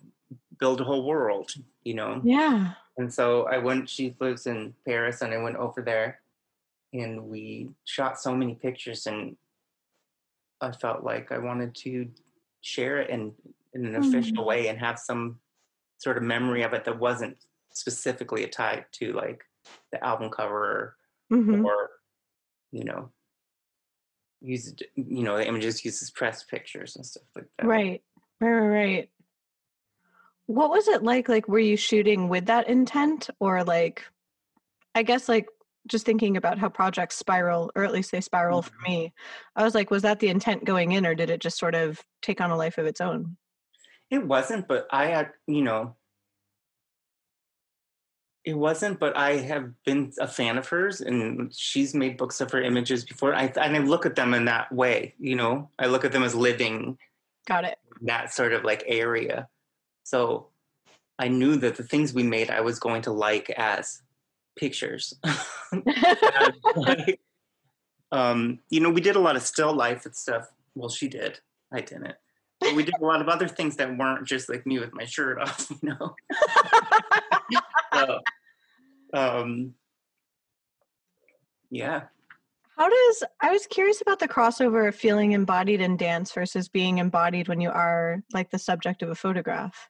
[SPEAKER 2] build a whole world, you know.
[SPEAKER 3] Yeah.
[SPEAKER 2] And so I went. She lives in Paris, and I went over there, and we shot so many pictures, and I felt like I wanted to share it in in an mm-hmm. official way and have some sort of memory of it that wasn't specifically tied to like the album cover mm-hmm. or you know used you know the images uses press pictures and stuff like that
[SPEAKER 3] right right right right what was it like like were you shooting with that intent or like i guess like just thinking about how projects spiral or at least they spiral mm-hmm. for me i was like was that the intent going in or did it just sort of take on a life of its own
[SPEAKER 2] it wasn't but i had you know it wasn't, but I have been a fan of hers, and she's made books of her images before. I and I look at them in that way, you know. I look at them as living.
[SPEAKER 3] Got it.
[SPEAKER 2] That sort of like area. So I knew that the things we made, I was going to like as pictures. like, um, you know, we did a lot of still life and stuff. Well, she did. I didn't. But we did a lot of other things that weren't just like me with my shirt off, you know. so, um, yeah.
[SPEAKER 3] How does I was curious about the crossover of feeling embodied in dance versus being embodied when you are like the subject of a photograph?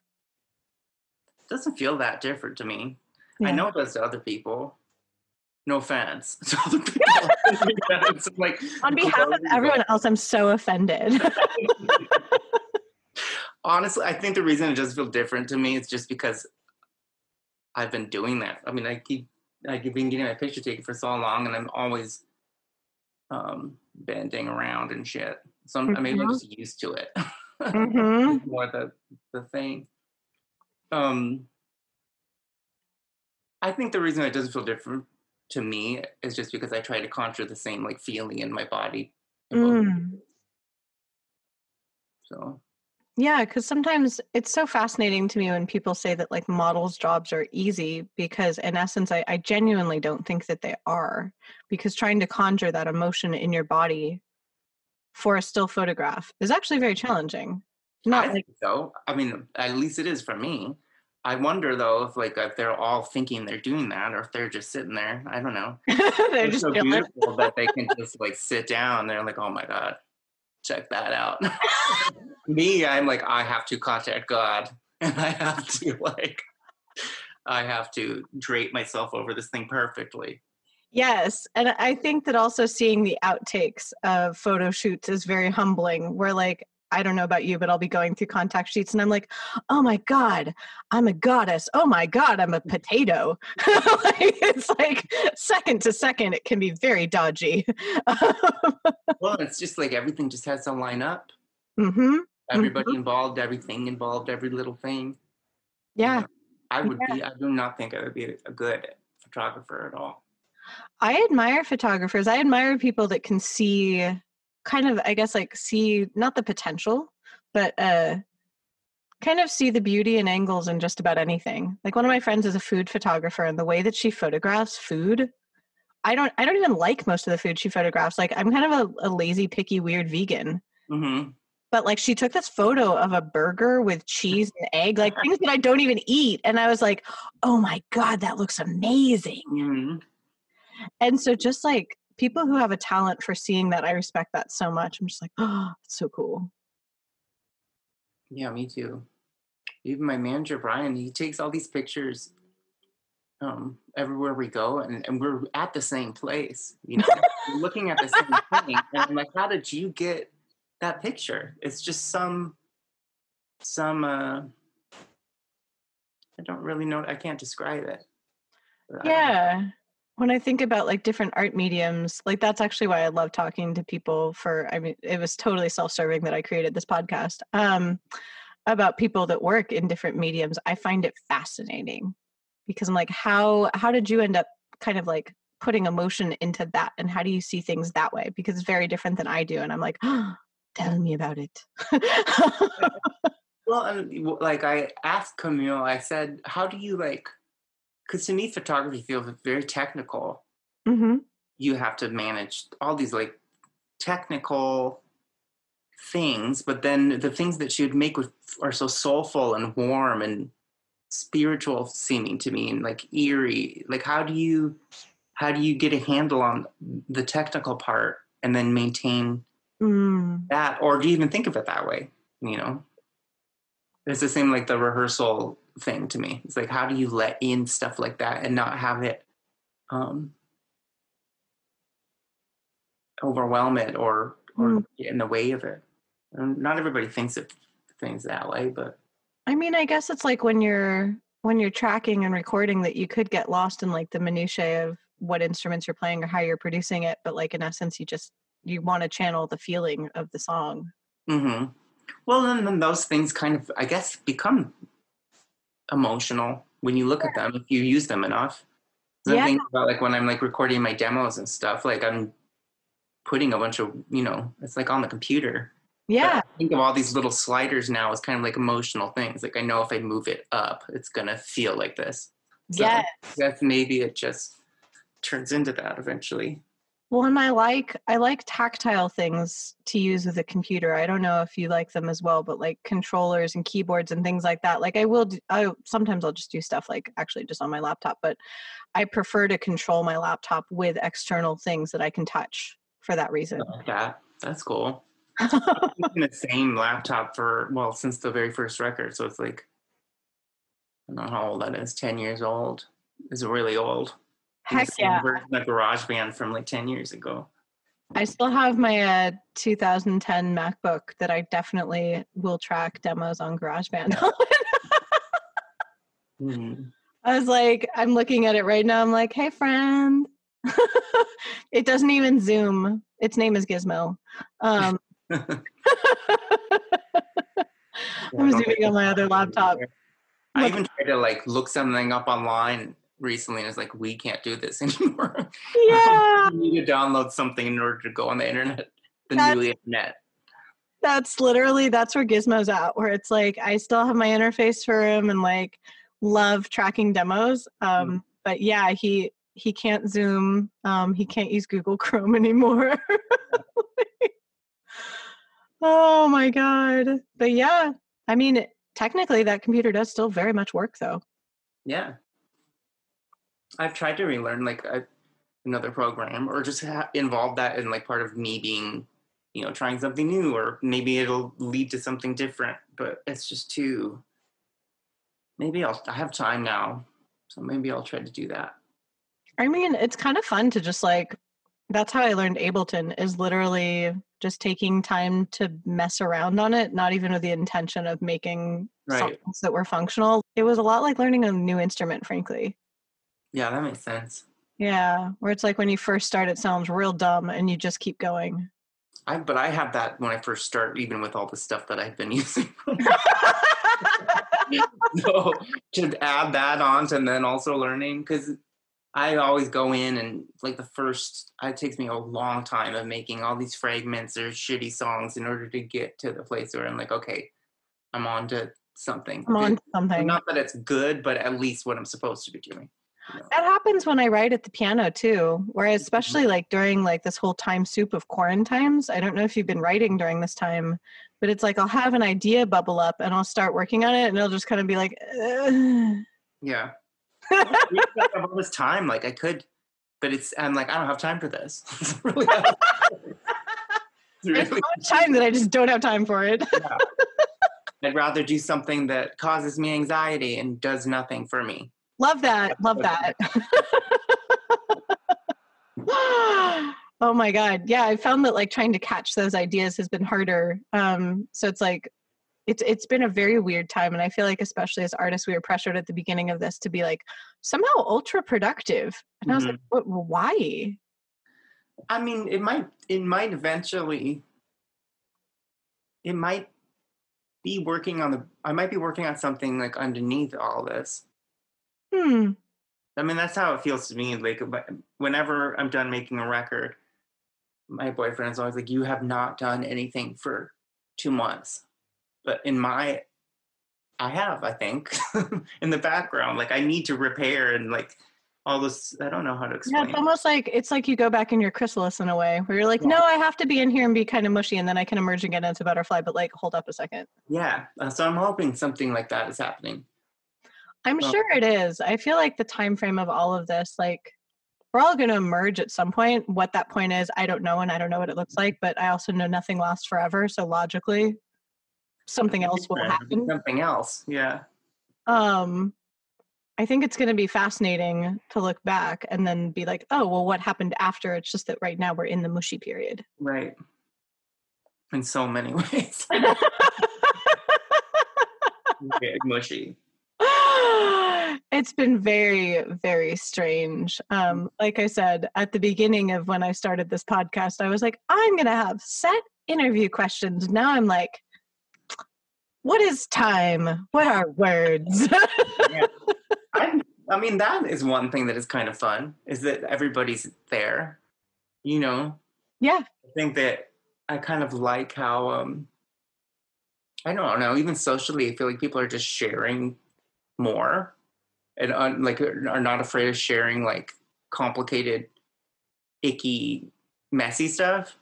[SPEAKER 2] It doesn't feel that different to me. Yeah. I know it does to other people. No offense to other people.
[SPEAKER 3] like, On behalf of everyone else, I'm so offended.
[SPEAKER 2] Honestly, I think the reason it does feel different to me is just because I've been doing that. I mean, I keep I've been getting my picture taken for so long, and I'm always um, bending around and shit. So mm-hmm. I mean, I'm just used to it.
[SPEAKER 3] mm-hmm.
[SPEAKER 2] More the the thing. Um, I think the reason it doesn't feel different to me is just because I try to conjure the same like feeling in my body.
[SPEAKER 3] Mm.
[SPEAKER 2] So
[SPEAKER 3] Yeah, because sometimes it's so fascinating to me when people say that like models' jobs are easy because, in essence, I, I genuinely don't think that they are. Because trying to conjure that emotion in your body for a still photograph is actually very challenging.
[SPEAKER 2] Not I like so. I mean, at least it is for me. I wonder though if like if they're all thinking they're doing that or if they're just sitting there. I don't know. they're it's just so beautiful that they can just like sit down. They're like, oh my god, check that out. Me, I'm like, I have to contact God, and I have to like, I have to drape myself over this thing perfectly.
[SPEAKER 3] Yes, and I think that also seeing the outtakes of photo shoots is very humbling. Where like I don't know about you, but I'll be going through contact sheets and I'm like, oh my God, I'm a goddess. Oh my God, I'm a potato. like, it's like second to second, it can be very dodgy.
[SPEAKER 2] well, it's just like everything just has to line up.
[SPEAKER 3] Mm-hmm.
[SPEAKER 2] Everybody mm-hmm. involved, everything involved, every little thing.
[SPEAKER 3] Yeah. You know,
[SPEAKER 2] I would yeah. be, I do not think I would be a good photographer at all.
[SPEAKER 3] I admire photographers. I admire people that can see kind of i guess like see not the potential but uh kind of see the beauty and angles in just about anything like one of my friends is a food photographer and the way that she photographs food i don't i don't even like most of the food she photographs like i'm kind of a, a lazy picky weird vegan
[SPEAKER 2] mm-hmm.
[SPEAKER 3] but like she took this photo of a burger with cheese and egg like things that i don't even eat and i was like oh my god that looks amazing
[SPEAKER 2] mm-hmm.
[SPEAKER 3] and so just like people who have a talent for seeing that, I respect that so much. I'm just like, oh, it's so cool.
[SPEAKER 2] Yeah, me too. Even my manager Brian, he takes all these pictures um, everywhere we go, and, and we're at the same place. You know, looking at the same thing, and I'm like, how did you get that picture? It's just some some. uh I don't really know. I can't describe it.
[SPEAKER 3] Yeah when I think about like different art mediums, like that's actually why I love talking to people for I mean it was totally self-serving that I created this podcast. Um about people that work in different mediums. I find it fascinating because I'm like how how did you end up kind of like putting emotion into that and how do you see things that way because it's very different than I do and I'm like oh, tell me about it.
[SPEAKER 2] well, like I asked Camille, I said, how do you like because to me photography feels very technical
[SPEAKER 3] mm-hmm.
[SPEAKER 2] you have to manage all these like technical things but then the things that she would make with are so soulful and warm and spiritual seeming to me and like eerie like how do you how do you get a handle on the technical part and then maintain
[SPEAKER 3] mm.
[SPEAKER 2] that or do you even think of it that way you know it's the same like the rehearsal thing to me. It's like how do you let in stuff like that and not have it um, overwhelm it or or mm. get in the way of it. And not everybody thinks of things that way, but
[SPEAKER 3] I mean, I guess it's like when you're when you're tracking and recording that you could get lost in like the minutiae of what instruments you're playing or how you're producing it, but like in essence, you just you want to channel the feeling of the song.
[SPEAKER 2] Mm-hmm. Well, then, then those things kind of, I guess, become emotional when you look at them if you use them enough. Yeah. I think about like when I'm like recording my demos and stuff, like I'm putting a bunch of, you know, it's like on the computer.
[SPEAKER 3] Yeah.
[SPEAKER 2] think of all these little sliders now as kind of like emotional things. Like I know if I move it up, it's gonna feel like this.
[SPEAKER 3] So yes.
[SPEAKER 2] That's maybe it just turns into that eventually.
[SPEAKER 3] Well, and I like I like tactile things to use with a computer. I don't know if you like them as well, but like controllers and keyboards and things like that. Like I will, do, I sometimes I'll just do stuff like actually just on my laptop, but I prefer to control my laptop with external things that I can touch for that reason.
[SPEAKER 2] Yeah, that's cool. the same laptop for well since the very first record, so it's like I don't know how old that is. Ten years old. Is it really old.
[SPEAKER 3] Heck yeah.
[SPEAKER 2] The GarageBand from like 10 years ago.
[SPEAKER 3] I still have my uh, 2010 MacBook that I definitely will track demos on GarageBand.
[SPEAKER 2] mm-hmm.
[SPEAKER 3] I was like, I'm looking at it right now. I'm like, hey, friend. it doesn't even zoom. Its name is Gizmo. Um, I'm zooming on my other laptop.
[SPEAKER 2] I even tried to like look something up online recently and it's like we can't do this anymore.
[SPEAKER 3] Yeah.
[SPEAKER 2] you need to download something in order to go on the internet, the That's, new internet.
[SPEAKER 3] that's literally that's where Gizmo's at, where it's like I still have my interface for him and like love tracking demos. Um, mm. but yeah, he he can't Zoom. Um, he can't use Google Chrome anymore. oh my god! But yeah, I mean, technically, that computer does still very much work, though.
[SPEAKER 2] Yeah, I've tried to relearn like a, another program, or just ha- involve that in like part of me being, you know, trying something new, or maybe it'll lead to something different. But it's just too. Maybe I'll. I have time now, so maybe I'll try to do that.
[SPEAKER 3] I mean, it's kind of fun to just like that's how I learned Ableton is literally just taking time to mess around on it, not even with the intention of making right. songs that were functional. It was a lot like learning a new instrument, frankly.
[SPEAKER 2] Yeah, that makes sense.
[SPEAKER 3] Yeah, where it's like when you first start, it sounds real dumb, and you just keep going.
[SPEAKER 2] I, but I have that when I first start, even with all the stuff that I've been using. so to add that on, and then also learning because I always go in and like the first it takes me a long time of making all these fragments or shitty songs in order to get to the place where I'm like, okay, I'm on to something.
[SPEAKER 3] I'm on to something.
[SPEAKER 2] Not that it's good, but at least what I'm supposed to be doing.
[SPEAKER 3] That happens when I write at the piano too. Whereas especially mm-hmm. like during like this whole time soup of quarantines. I don't know if you've been writing during this time, but it's like I'll have an idea bubble up and I'll start working on it and it'll just kind of be like Ugh.
[SPEAKER 2] Yeah all this time. Like I could, but it's I'm like I don't have time for this. really,
[SPEAKER 3] really so much time that I just don't have time for it. yeah.
[SPEAKER 2] I'd rather do something that causes me anxiety and does nothing for me.
[SPEAKER 3] Love that. Love that. oh my god yeah i found that like trying to catch those ideas has been harder um so it's like it's it's been a very weird time and i feel like especially as artists we were pressured at the beginning of this to be like somehow ultra productive and i was like mm-hmm. what, why
[SPEAKER 2] i mean it might it might eventually it might be working on the i might be working on something like underneath all this
[SPEAKER 3] hmm
[SPEAKER 2] i mean that's how it feels to me like whenever i'm done making a record my boyfriend's always like you have not done anything for two months but in my I have, I think, in the background. Like I need to repair and like all this I don't know how to explain.
[SPEAKER 3] Yeah, it's almost like it's like you go back in your chrysalis in a way where you're like, yeah. no, I have to be in here and be kind of mushy and then I can emerge and get into butterfly, but like hold up a second.
[SPEAKER 2] Yeah. Uh, so I'm hoping something like that is happening.
[SPEAKER 3] I'm sure it is. I feel like the time frame of all of this, like we're all going to emerge at some point. What that point is, I don't know, and I don't know what it looks like. But I also know nothing lasts forever. So logically, something else will happen.
[SPEAKER 2] Something else, yeah.
[SPEAKER 3] Um, I think it's going to be fascinating to look back and then be like, oh, well, what happened after? It's just that right now we're in the mushy period.
[SPEAKER 2] Right. In so many ways. mushy.
[SPEAKER 3] It's been very, very strange. Um, like I said at the beginning of when I started this podcast, I was like, I'm going to have set interview questions. Now I'm like, what is time? What are words?
[SPEAKER 2] yeah. I, I mean, that is one thing that is kind of fun is that everybody's there, you know?
[SPEAKER 3] Yeah.
[SPEAKER 2] I think that I kind of like how, um, I don't know, even socially, I feel like people are just sharing more and uh, like are not afraid of sharing like complicated, icky, messy stuff.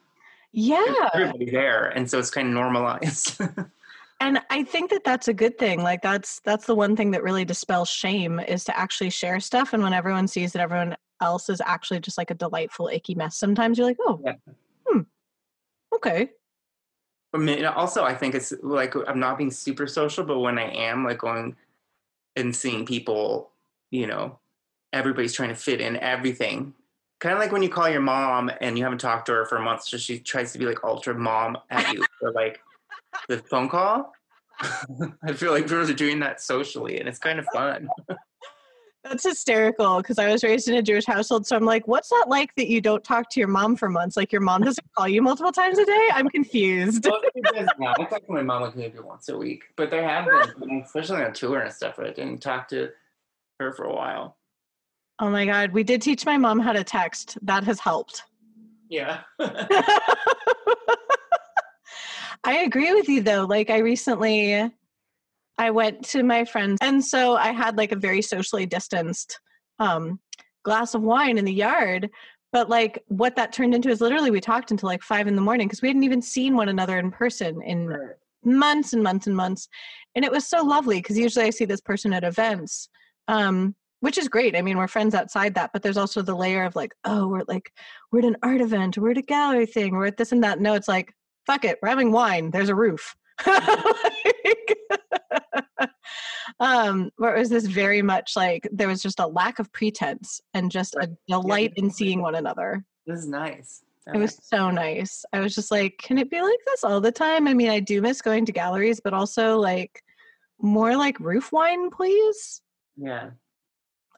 [SPEAKER 3] Yeah.
[SPEAKER 2] everybody there. And so it's kind of normalized.
[SPEAKER 3] and i think that that's a good thing like that's that's the one thing that really dispels shame is to actually share stuff and when everyone sees that everyone else is actually just like a delightful icky mess sometimes you're like oh yeah. hmm okay
[SPEAKER 2] I mean, also i think it's like i'm not being super social but when i am like going and seeing people you know everybody's trying to fit in everything kind of like when you call your mom and you haven't talked to her for months so she tries to be like ultra mom at you or like the phone call. I feel like girls are doing that socially, and it's kind of fun.
[SPEAKER 3] That's hysterical because I was raised in a Jewish household. So I'm like, what's that like that you don't talk to your mom for months? Like your mom doesn't call you multiple times a day? I'm confused. well,
[SPEAKER 2] I talk to my mom like maybe once a week, but there have been, especially on tour and stuff, I didn't talk to her for a while.
[SPEAKER 3] Oh my God. We did teach my mom how to text. That has helped.
[SPEAKER 2] Yeah.
[SPEAKER 3] I agree with you though. Like I recently I went to my friends and so I had like a very socially distanced um glass of wine in the yard. But like what that turned into is literally we talked until like five in the morning because we hadn't even seen one another in person in months and months and months. And it was so lovely because usually I see this person at events. Um, which is great. I mean, we're friends outside that, but there's also the layer of like, oh, we're like, we're at an art event, we're at a gallery thing, we're at this and that. No, it's like, fuck it, we're having wine. There's a roof. like, um, where it was this very much like there was just a lack of pretense and just a delight in seeing one another.
[SPEAKER 2] This is nice.
[SPEAKER 3] It was so nice. I was just like, can it be like this all the time? I mean, I do miss going to galleries, but also like more like roof wine, please.
[SPEAKER 2] Yeah.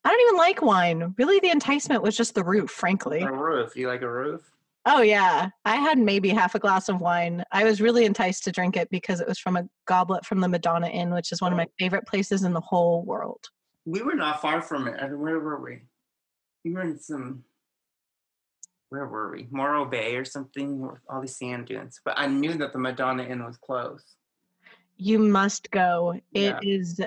[SPEAKER 3] I don't even like wine. Really, the enticement was just the roof, frankly.
[SPEAKER 2] A roof. You like a roof?
[SPEAKER 3] Oh, yeah. I had maybe half a glass of wine. I was really enticed to drink it because it was from a goblet from the Madonna Inn, which is one of my oh. favorite places in the whole world.
[SPEAKER 2] We were not far from it. Where were we? We were in some. Where were we? Morro Bay or something, with all these sand dunes. But I knew that the Madonna Inn was closed.
[SPEAKER 3] You must go. It
[SPEAKER 2] Yeah.
[SPEAKER 3] is.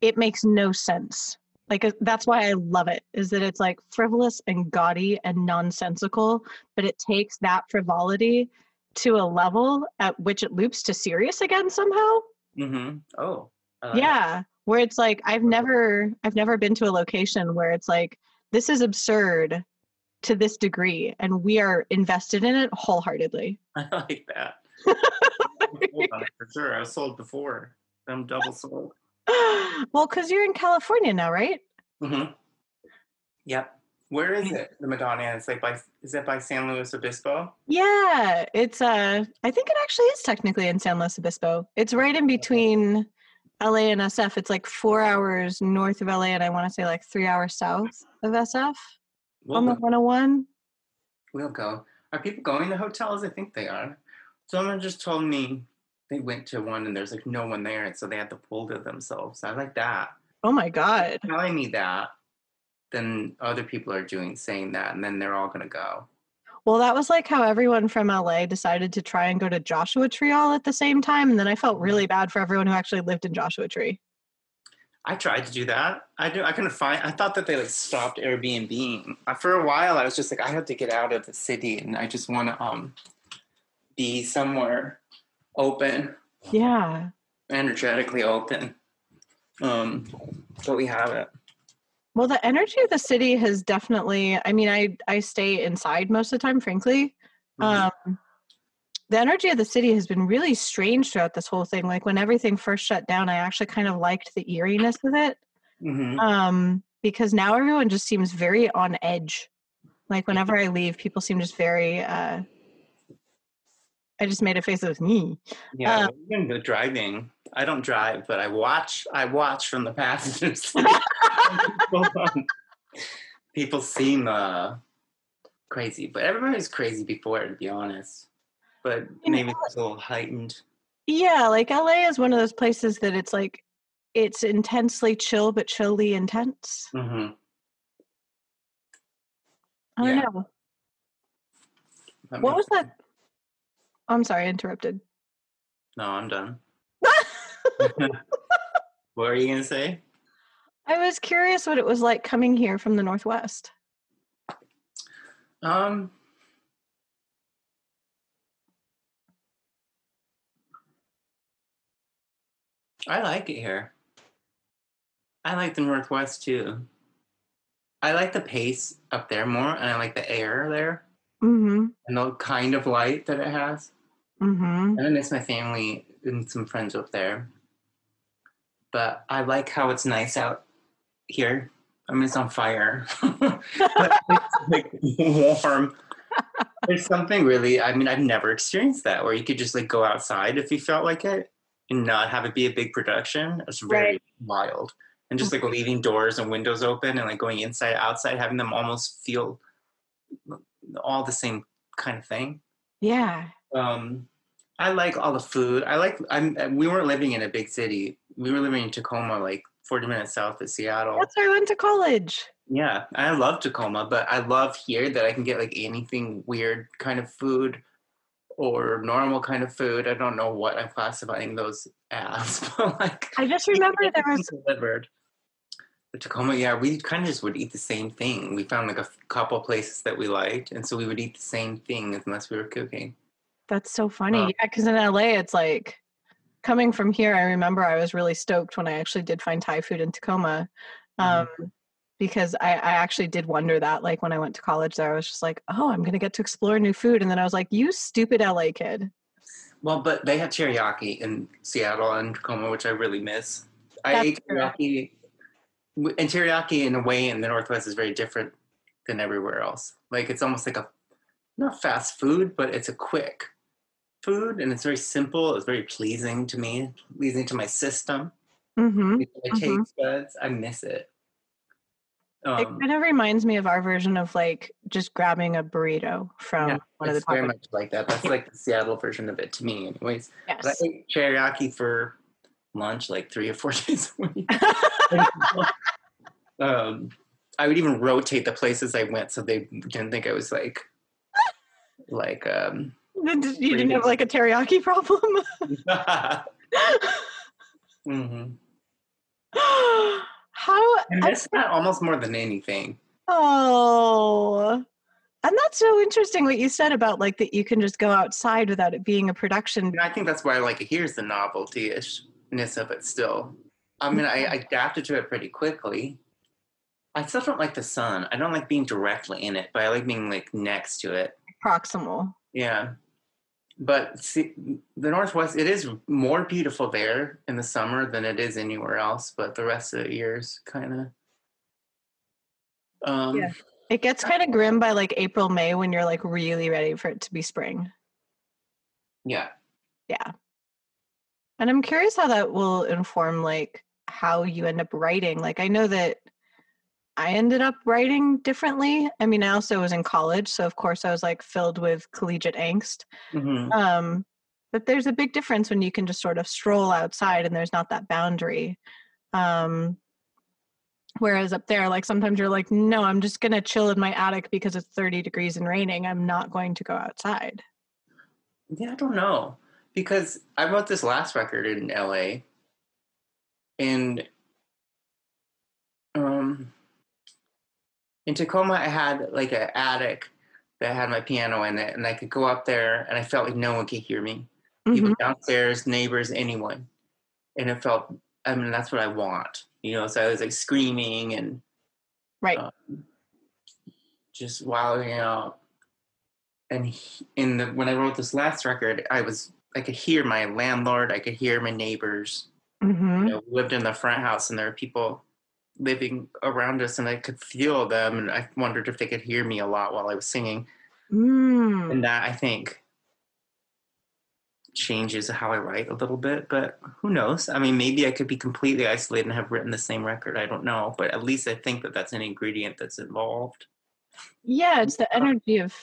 [SPEAKER 3] It makes no sense. Like uh, that's why I love it. Is that it's like frivolous and gaudy and nonsensical, but it takes that frivolity to a level at which it loops to serious again somehow.
[SPEAKER 2] Mm-hmm. Oh. It.
[SPEAKER 3] yeah where it's like i've never i've never been to a location where it's like this is absurd to this degree and we are invested in it wholeheartedly
[SPEAKER 2] I like that. For sure. I was sold before. I'm double sold.
[SPEAKER 3] well because you're in california now right
[SPEAKER 2] Mm-hmm. Yep. Where is it? The Madonna. It's like by is it by San Luis Obispo?
[SPEAKER 3] yeah it's uh i think it actually is technically in san luis obispo it's right in between la and sf it's like four hours north of la and i want to say like three hours south of sf
[SPEAKER 2] We'll,
[SPEAKER 3] on the 101
[SPEAKER 2] we'll go. Are people going to hotels? I think they are. Someone just told me they went to one and there's like no one there, and so they had to pull to themselves. I like that.
[SPEAKER 3] oh my god
[SPEAKER 2] Telling me that, then other people are doing saying that, and then they're all gonna go.
[SPEAKER 3] Well, that was like how everyone from LA decided to try and go to Joshua Tree all at the same time. And then I felt really bad for everyone who actually lived in Joshua Tree.
[SPEAKER 2] I tried to do that. I do. I couldn't find. I thought that they like stopped Airbnb. For a while, I was just like, I have to get out of the city, and I just want to um be somewhere open,
[SPEAKER 3] Yeah.
[SPEAKER 2] energetically open. Um, but we have it.
[SPEAKER 3] Well, the energy of the city has definitely, I mean, I, I stay inside most of the time, frankly.
[SPEAKER 2] Mhm.
[SPEAKER 3] Um, the energy of the city has been really strange throughout this whole thing. Like when everything first shut down, I actually kind of liked the eeriness of it.
[SPEAKER 2] Mhm.
[SPEAKER 3] um, because now everyone just seems very on edge. Like whenever I leave, people seem just very. Uh, I just made a face of me.
[SPEAKER 2] Yeah,
[SPEAKER 3] Uh,
[SPEAKER 2] even the driving. I don't drive, but I watch. I watch from the passengers. People seem uh, crazy, but everybody was crazy before, to be honest. But
[SPEAKER 3] You
[SPEAKER 2] maybe
[SPEAKER 3] know-
[SPEAKER 2] it's a little heightened.
[SPEAKER 3] Yeah, like LA is one of those places that it's like it's intensely chill but chilly intense.
[SPEAKER 2] hmm
[SPEAKER 3] I don't
[SPEAKER 2] Yeah.
[SPEAKER 3] know. What was that? I'm sorry, I interrupted.
[SPEAKER 2] No, I'm done. what are you gonna say?
[SPEAKER 3] I was curious what it was like coming here from the Northwest.
[SPEAKER 2] Um, I like it here. I like the Northwest too. I like the pace up there more, and I like the air there
[SPEAKER 3] Mm-hmm.
[SPEAKER 2] and the kind of light that it has.
[SPEAKER 3] Mm-hmm.
[SPEAKER 2] And I miss my family and some friends up there. But I like how it's nice out here. I mean, it's on fire, but it's like warm. There's something really. I mean, I've never experienced that where you could just like go outside if you felt like it and not have it be a big production. It's very
[SPEAKER 3] Right.
[SPEAKER 2] wild. And just like leaving doors and windows open and like going inside, outside, having them almost feel all the same kind of thing
[SPEAKER 3] Yeah.
[SPEAKER 2] um i like all the food i like i'm uh, we weren't living in a big city we were living in tacoma like 40 minutes south of seattle
[SPEAKER 3] That's where I went to college.
[SPEAKER 2] yeah i love tacoma but i love here that i can get like anything weird kind of food or normal kind of food. I don't know what I'm classifying those as, but like
[SPEAKER 3] I just remember there was
[SPEAKER 2] delivered. The Tacoma, yeah, we kind of just would eat the same thing. We found like a couple places that we liked, and so we would eat the same thing unless we were cooking.
[SPEAKER 3] That's so funny. Um, yeah, because in LA, it's like coming from here. I remember I was really stoked when I actually did find Thai food in Tacoma. Um, mm-hmm because I, I actually did wonder that like when i went to college there i was just like oh i'm gonna get to explore new food and then i was like you stupid la kid
[SPEAKER 2] well but they have teriyaki in seattle and tacoma which i really miss That's i ate teriyaki and teriyaki in a way in the northwest is very different than everywhere else like it's almost like a not fast food but it's a quick food and it's very simple it's very pleasing to me pleasing to my system mm-hmm. my mm-hmm. taste buds i miss it
[SPEAKER 3] um, it kind of reminds me of our version of like just grabbing a burrito from yeah,
[SPEAKER 2] one of the. very much like that. That's like the Seattle version of it to me, anyways. Yes. I ate teriyaki for lunch like three or four days a week. um, I would even rotate the places I went so they didn't think I was like, like. um
[SPEAKER 3] You didn't have like a teriyaki problem.
[SPEAKER 2] mm-hmm. How I miss that almost more than anything.
[SPEAKER 3] Oh. And that's so interesting what you said about like that you can just go outside without it being a production.
[SPEAKER 2] And I think that's why I like it. Here's the novelty-ishness of it still. I mean, I, I adapted to it pretty quickly. I still don't like the sun. I don't like being directly in it, but I like being like next to it.
[SPEAKER 3] Proximal.
[SPEAKER 2] Yeah but see, the Northwest, it is more beautiful there in the summer than it is anywhere else. But the rest of the years, kind of.
[SPEAKER 3] Um, yeah, it gets kind of grim by like April, May when you're like really ready for it to be spring.
[SPEAKER 2] Yeah.
[SPEAKER 3] Yeah. And I'm curious how that will inform like how you end up writing. Like I know that I ended up writing differently. I mean, I also was in college, so of course I was like filled with collegiate angst. Mm-hmm. Um, but there's a big difference when you can just sort of stroll outside and there's not that boundary. Um, whereas up there, like sometimes you're like, no, I'm just gonna chill in my attic because it's 30 degrees and raining. I'm not going to go outside.
[SPEAKER 2] Yeah, I don't know because I wrote this last record in LA, and um in Tacoma, I had like an attic that had my piano in it, and I could go up there, and I felt like no one could hear me. Mm-hmm. People downstairs, neighbors, anyone, and it felt. I mean, that's what I want, you know. So I was like screaming and
[SPEAKER 3] right, um,
[SPEAKER 2] just wilding out. And he, in the when I wrote this last record, I was I could hear my landlord, I could hear my neighbors. Mm-hmm. You know, lived in the front house, and there were people living around us and I could feel them and I wondered if they could hear me a lot while I was singing. Mm. And that I think changes how I write a little bit, but who knows? I mean, maybe I could be completely isolated and have written the same record. I don't know, but at least I think that that's an ingredient that's involved.
[SPEAKER 3] Yeah, it's the energy of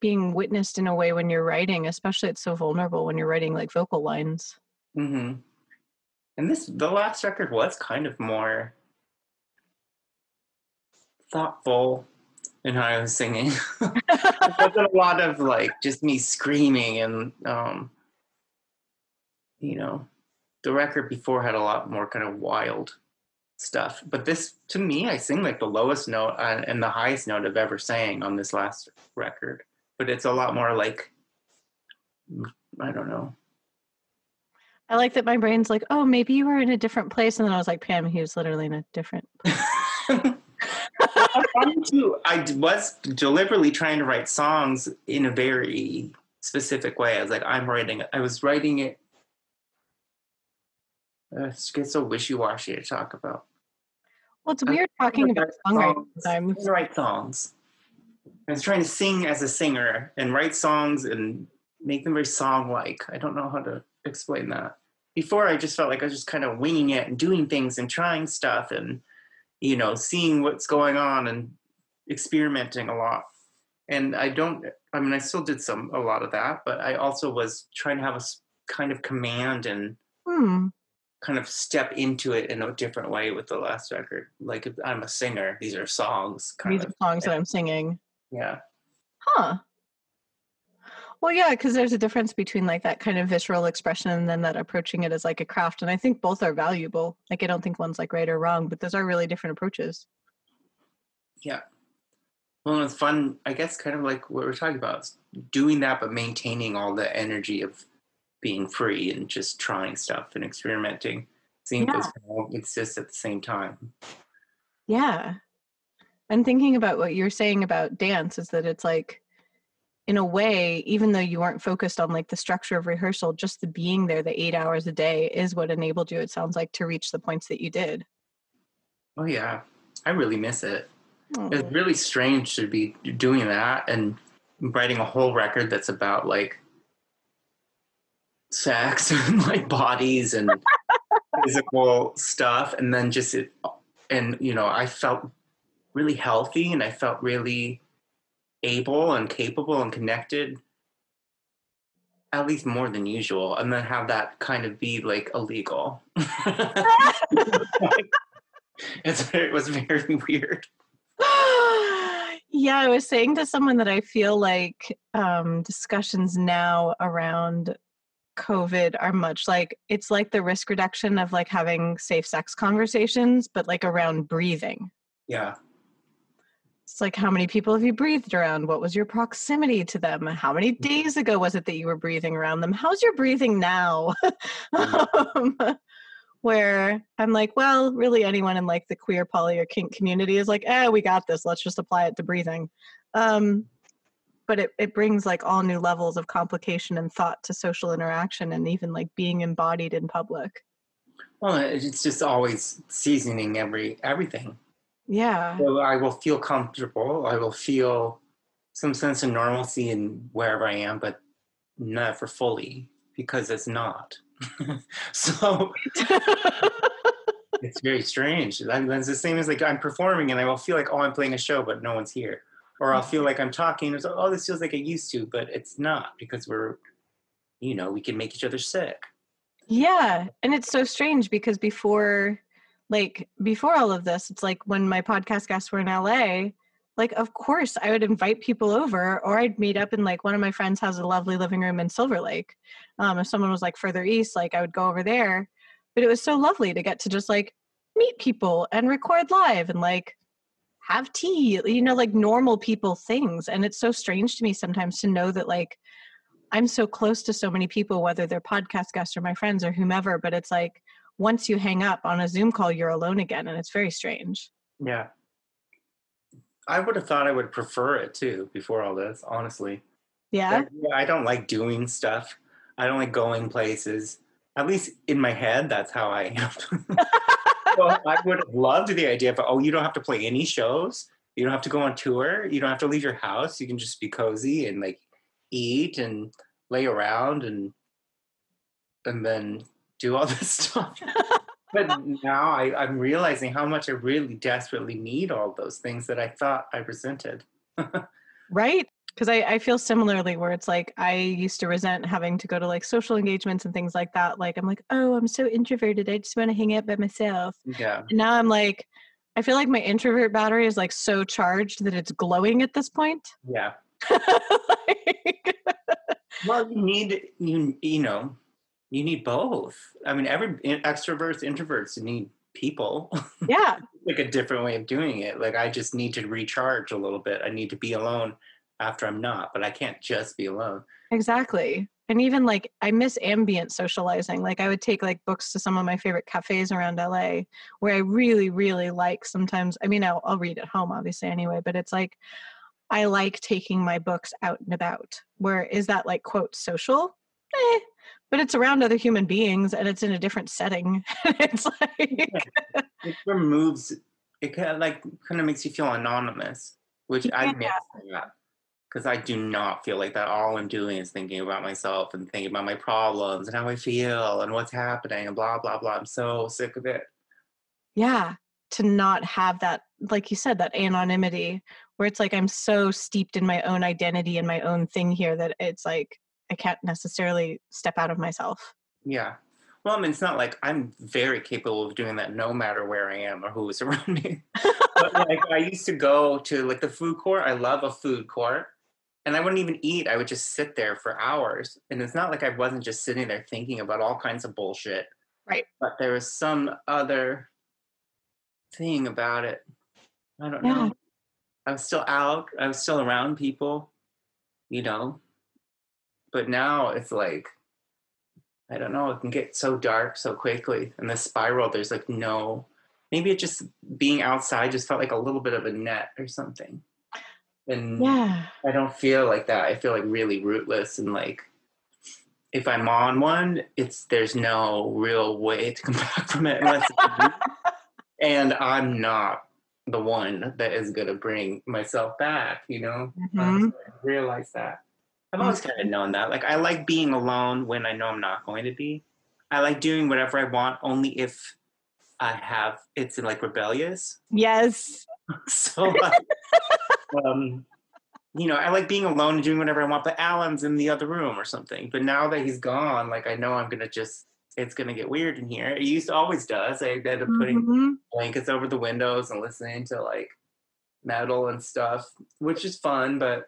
[SPEAKER 3] being witnessed in a way when you're writing, especially it's so vulnerable when you're writing like vocal lines.
[SPEAKER 2] Mm-hmm. And this, the last record was kind of more thoughtful in how I was singing. it wasn't a lot of like just me screaming and um, you know, the record before had a lot more kind of wild stuff. But this, to me, I sing like the lowest note uh, and the highest note I've ever sang on this last record. But it's a lot more like, I don't know.
[SPEAKER 3] I like that my brain's like, oh, maybe you were in a different place. And then I was like, Pam, he was literally in a different
[SPEAKER 2] I was deliberately trying to write songs in a very specific way. I was like, I'm writing. I was writing it. Uh, it gets so wishy washy to talk about.
[SPEAKER 3] Well, it's weird talking about songwriting sometimes.
[SPEAKER 2] Write songs. I was trying to sing as a singer and write songs and make them very song-like. I don't know how to explain that. Before, I just felt like I was just kind of winging it and doing things and trying stuff and you know, seeing what's going on and experimenting a lot. And I don't, I mean, I still did some, a lot of that, but I also was trying to have a kind of command and hmm. kind of step into it in a different way with the last record. Like I'm a singer, these are songs.
[SPEAKER 3] these of, are songs that I'm singing.
[SPEAKER 2] Yeah.
[SPEAKER 3] Huh. Well, yeah, because there's a difference between like that kind of visceral expression and then that approaching it as like a craft. And I think both are valuable. Like, I don't think one's like right or wrong, but those are really different approaches.
[SPEAKER 2] Yeah. Well, it's fun, I guess, kind of like what we're talking about doing that, but maintaining all the energy of being free and just trying stuff and experimenting. Seeing yeah. those all exist at the same time.
[SPEAKER 3] Yeah. And thinking about what you're saying about dance is that it's like, in a way, even though you weren't focused on like the structure of rehearsal, just the being there, the eight hours a day is what enabled you, it sounds like, to reach the points that you did.
[SPEAKER 2] Oh, yeah. I really miss it. It's really strange to be doing that and writing a whole record that's about like sex and like bodies and physical stuff and then just it and you know i felt really healthy and i felt really able and capable and connected at least more than usual and then have that kind of be like illegal. It's, it was very weird.
[SPEAKER 3] Yeah i was saying to someone that i feel like um, discussions now around covid are much like it's like the risk reduction of like having safe sex conversations but like around breathing.
[SPEAKER 2] Yeah
[SPEAKER 3] it's like how many people have you breathed around? What was your proximity to them? How many mm. days ago was it that you were breathing around them? How's your breathing now? Um, where i'm like well really anyone in like the queer poly or kink community is like eh we got this. Let's just apply it to breathing um, but it, it brings like all new levels of complication and thought to social interaction and even like being embodied in public.
[SPEAKER 2] Well it's just always seasoning every everything
[SPEAKER 3] yeah
[SPEAKER 2] so i will feel comfortable i will feel some sense of normalcy in wherever i am but never fully because it's not so it's very strange that's the same as like i'm performing and i will feel like oh i'm playing a show but no one's here or I'll feel like I'm talking. It's like, oh, this feels like I used to, but it's not because we're, you know, we can make each other sick.
[SPEAKER 3] Yeah, and it's so strange because before, like before all of this, it's like when my podcast guests were in LA. Like, of course, I would invite people over, or I'd meet up in like one of my friends has a lovely living room in Silver Lake. Um, if someone was like further east, like I would go over there. But it was so lovely to get to just like meet people and record live and like have tea, you know, like normal people things. And it's so strange to me sometimes to know that like I'm so close to so many people, whether they're podcast guests or my friends or whomever, but it's like once you hang up on a Zoom call, you're alone again. And it's very strange.
[SPEAKER 2] Yeah. I would have thought I would prefer it too before all this, honestly.
[SPEAKER 3] Yeah.
[SPEAKER 2] I don't like doing stuff. I don't like going places. At least in my head, that's how I am. well, I would have loved the idea of, oh, you don't have to play any shows. You don't have to go on tour. You don't have to leave your house. You can just be cozy and like eat and lay around and and then do all this stuff. but now I, I'm realizing how much I really desperately need all those things that I thought I resented.
[SPEAKER 3] right because I, I feel similarly where it's like i used to resent having to go to like social engagements and things like that. Like i'm like oh i'm so introverted i just want to hang out by myself.
[SPEAKER 2] Yeah.
[SPEAKER 3] And now i'm like i feel like my introvert battery is like so charged that it's glowing at this point.
[SPEAKER 2] Yeah. Like, well you need you you know you need both i mean every extroverts introverts need people
[SPEAKER 3] yeah
[SPEAKER 2] like a different way of doing it like i just need to recharge a little bit i need to be alone after I'm not, but I can't just be alone.
[SPEAKER 3] Exactly. And even like I miss ambient socializing. Like I would take like books to some of my favorite cafes around LA where I really, really like sometimes I mean I'll, I'll read at home obviously anyway, but it's like I like taking my books out and about. Where is that like quote social? Eh, but it's around other human beings and it's in a different setting. it's like
[SPEAKER 2] it removes it kind of like kind of makes you feel anonymous, which yeah. I miss because I do not feel like that. All I'm doing is thinking about myself and thinking about my problems and how I feel and what's happening and blah blah blah. I'm so sick of it.
[SPEAKER 3] Yeah, to not have that, like you said, that anonymity where it's like I'm so steeped in my own identity and my own thing here that it's like I can't necessarily step out of myself.
[SPEAKER 2] Yeah. Well, I mean, it's not like I'm very capable of doing that no matter where I am or who is around me. but like, I used to go to like the food court. I love a food court and I wouldn't even eat. I would just sit there for hours. And it's not like I wasn't just sitting there thinking about all kinds of bullshit.
[SPEAKER 3] Right.
[SPEAKER 2] But there was some other thing about it. I don't
[SPEAKER 3] Yeah.
[SPEAKER 2] know. I was still out. I was still around people, you know. But now it's like, I don't know. It can get so dark so quickly. And the spiral, there's like no. Maybe it just being outside just felt like a little bit of a net or something. And
[SPEAKER 3] Yeah.
[SPEAKER 2] I don't feel like that. I feel like really rootless and like if I'm on one, it's there's no real way to come back from it unless and I'm not the one that is gonna bring myself back, you know?
[SPEAKER 3] Mhm.
[SPEAKER 2] Um, so I realize that. I've always kind of known that. Like I like being alone when I know I'm not going to be. I like doing whatever I want only if I have it's like rebellious
[SPEAKER 3] Yes.
[SPEAKER 2] so like, um you know i like being alone and doing whatever i want but alan's in the other room or something but now that he's gone like i know i'm gonna just it's gonna get weird in here it used to always does i ended up putting
[SPEAKER 3] Mhm.
[SPEAKER 2] blankets over the windows and listening to like metal and stuff which is fun but I don't know.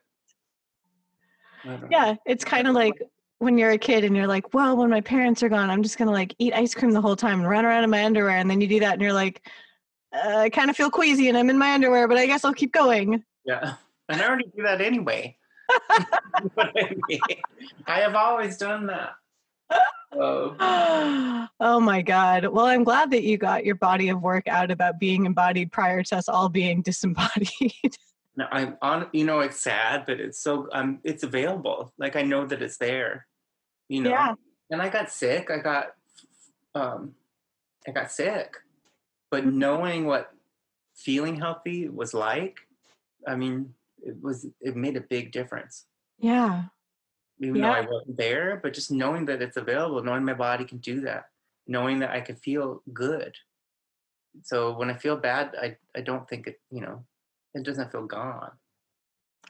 [SPEAKER 3] Yeah. It's kind of like when you're a kid and you're like, well, when my parents are gone, I'm just going to like eat ice cream the whole time and run around in my underwear. And then you do that and you're like, uh, I kind of feel queasy and I'm in my underwear, but I guess I'll keep going.
[SPEAKER 2] yeah and i already do that anyway I mean. I have always done that
[SPEAKER 3] oh my God. Well, I'm glad that you got your body of work out about being embodied prior to us all being disembodied.
[SPEAKER 2] No, I'm on. You know, it's sad, but it's so. Um, it's available. Like I know that it's there. You know.
[SPEAKER 3] Yeah.
[SPEAKER 2] And I got sick. I got, um, I got sick, but
[SPEAKER 3] Mhm.
[SPEAKER 2] knowing what feeling healthy was like, I mean, it was. It made a big difference.
[SPEAKER 3] yeah.
[SPEAKER 2] Even though I wasn't there, but just knowing that it's available, knowing my body can do that, knowing that I can feel good. So when I feel bad, I I don't think it. You know, it doesn't feel gone.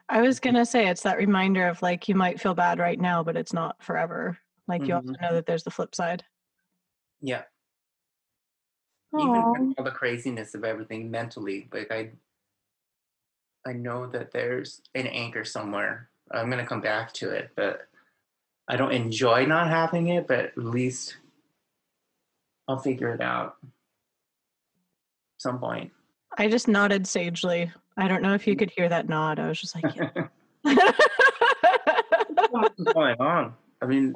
[SPEAKER 3] I was going to say it's that reminder of like you might feel bad right now, but it's not forever. Like you also
[SPEAKER 2] Mhm.
[SPEAKER 3] know that there's the flip side.
[SPEAKER 2] Yeah.
[SPEAKER 3] Aw.
[SPEAKER 2] even with all the craziness of everything mentally like i i know that there's an anchor somewhere i'm going to come back to it but i don't enjoy not having it but at least i'll figure it out some point
[SPEAKER 3] I just nodded sagely. I don't know if you mm. could hear that nod. I was just like, yeah.
[SPEAKER 2] what's going on i mean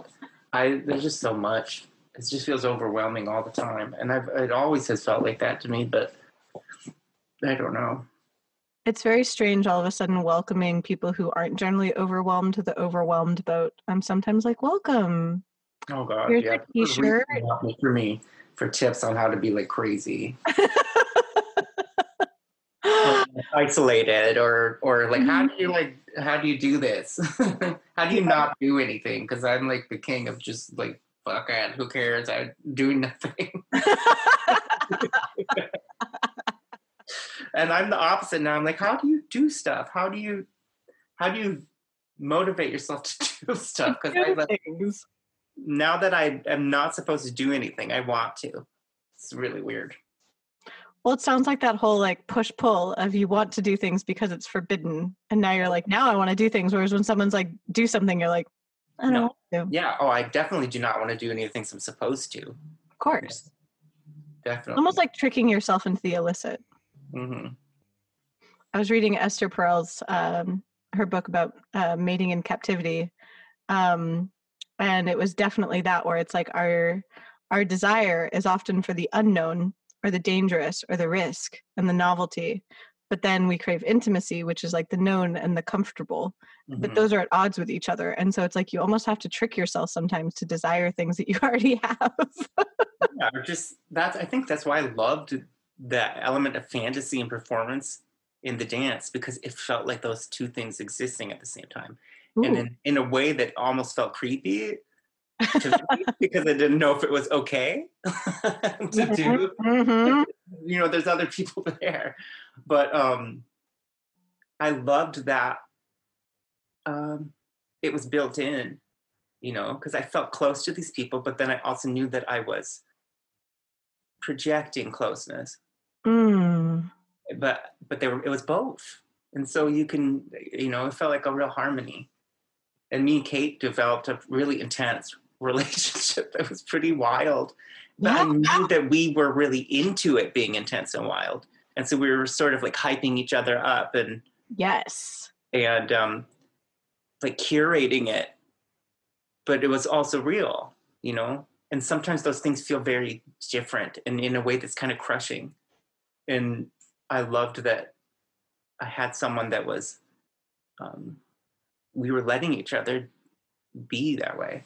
[SPEAKER 2] i there's just so much it just feels overwhelming all the time and i've it always has felt like that to me but i don't know
[SPEAKER 3] it's very strange all of a sudden welcoming people who aren't generally overwhelmed to the overwhelmed boat. I'm sometimes like, welcome.
[SPEAKER 2] oh god
[SPEAKER 3] Here's
[SPEAKER 2] yeah
[SPEAKER 3] a t-shirt.
[SPEAKER 2] for me for tips on how to be like crazy isolated or or like how mm-hmm. do you like how do you do this? How do you not do anything? Because i'm like the king of just like fuck it who cares? I do nothing. And i'm the opposite now. I'm like how do you do stuff? How do you how do you motivate yourself to do stuff? Because I, like, now that i am not supposed to do anything i want to. It's really weird
[SPEAKER 3] Well, it sounds like that whole like push pull of you want to do things because it's forbidden, and now you're like, now I want to do things. Whereas when someone's like, do something, you're like, I don't
[SPEAKER 2] No.
[SPEAKER 3] want to.
[SPEAKER 2] Yeah oh i definitely do not want to do any of the things i'm supposed to Of
[SPEAKER 3] course,
[SPEAKER 2] definitely
[SPEAKER 3] almost like tricking yourself into the illicit.
[SPEAKER 2] hmm
[SPEAKER 3] I was reading Esther Perel's um, her book about uh, mating in captivity, um, and it was definitely that where it's like our our desire is often for the unknown or the dangerous or the risk and the novelty, but then we crave intimacy, which is like the known and the comfortable. But
[SPEAKER 2] Mhm.
[SPEAKER 3] those are at odds with each other, and so it's like you almost have to trick yourself sometimes to desire things that you already have.
[SPEAKER 2] yeah, just that's I think that's why I loved the element of fantasy and performance in the dance because it felt like those two things existing at the same time, and in, in a way that almost felt creepy because I didn't know if it was okay to do.
[SPEAKER 3] Mhm.
[SPEAKER 2] You know, there's other people there, but um, I loved that um, it was built in. You know, because I felt close to these people, but then I also knew that I was projecting closeness
[SPEAKER 3] Mm.
[SPEAKER 2] but but they were it was both and so you can you know it felt like a real harmony and me and kate developed a really intense relationship. That was pretty wild. But yeah. i knew that we were really into it being intense and wild. And so we were sort of like hyping each other up and
[SPEAKER 3] yes.
[SPEAKER 2] and um like curating it. But it was also real you know? And sometimes those things feel very different and in a way that's kind of crushing. And i loved that i had someone that was um, we were letting each other be that way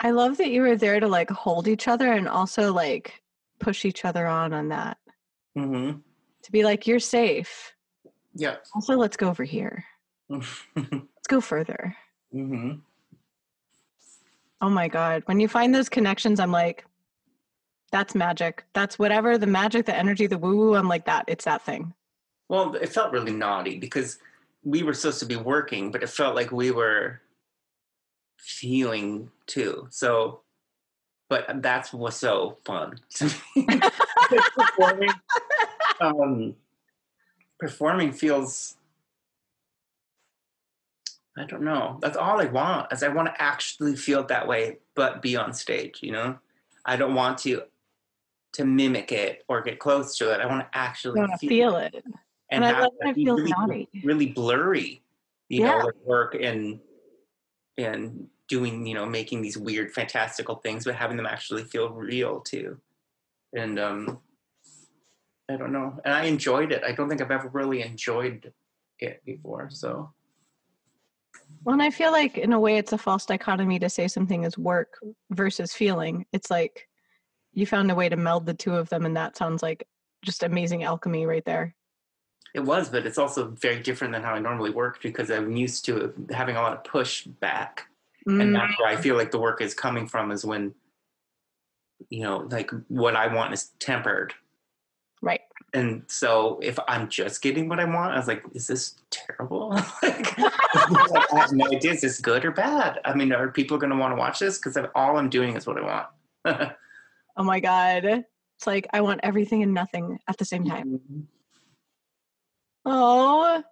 [SPEAKER 3] i love that you were there to like hold each other and also like push each other on on that
[SPEAKER 2] mm-hmm.
[SPEAKER 3] to be like you're safe
[SPEAKER 2] yeah
[SPEAKER 3] also let's go over here let's go further
[SPEAKER 2] mm-hmm.
[SPEAKER 3] Oh my God. When you find those connections, I'm like, that's magic. That's whatever the magic, the energy, the woo woo. I'm like, that. It's that thing.
[SPEAKER 2] Well, it felt really naughty because we were supposed to be working, but it felt like we were feeling too. So, but that's what's so fun to me. performing, um, performing feels I don't know. That's all I want. Is I want to actually feel that way, but be on stage. You know, I don't want to to mimic it or get close to it. I want to actually
[SPEAKER 3] feel, feel, it.
[SPEAKER 2] it. And, and I love that it feels really, naughty. really blurry. You yeah. know, work and and doing you know making these weird fantastical things, but having them actually feel real too. And um, I don't know. And I enjoyed it. I don't think I've ever really enjoyed it before. So
[SPEAKER 3] well, and I feel like in a way it's a false dichotomy to say something is work versus feeling. It's like you found a way to meld the two of them, and that sounds like just amazing alchemy right there.
[SPEAKER 2] It was, but it's also very different than how I normally work because I'm used to having a lot of pushback. Mm. And that's where I feel like the work is coming from is when, you know, like what I want is tempered.
[SPEAKER 3] Right
[SPEAKER 2] and so if I'm just getting what I want, I was like, is this terrible? like, I have no idea. Is this good or bad? I mean, are people going to want to watch this? Because all I'm doing is what I want.
[SPEAKER 3] oh my God. It's like I want everything and nothing at the same time. Mm-hmm. Oh,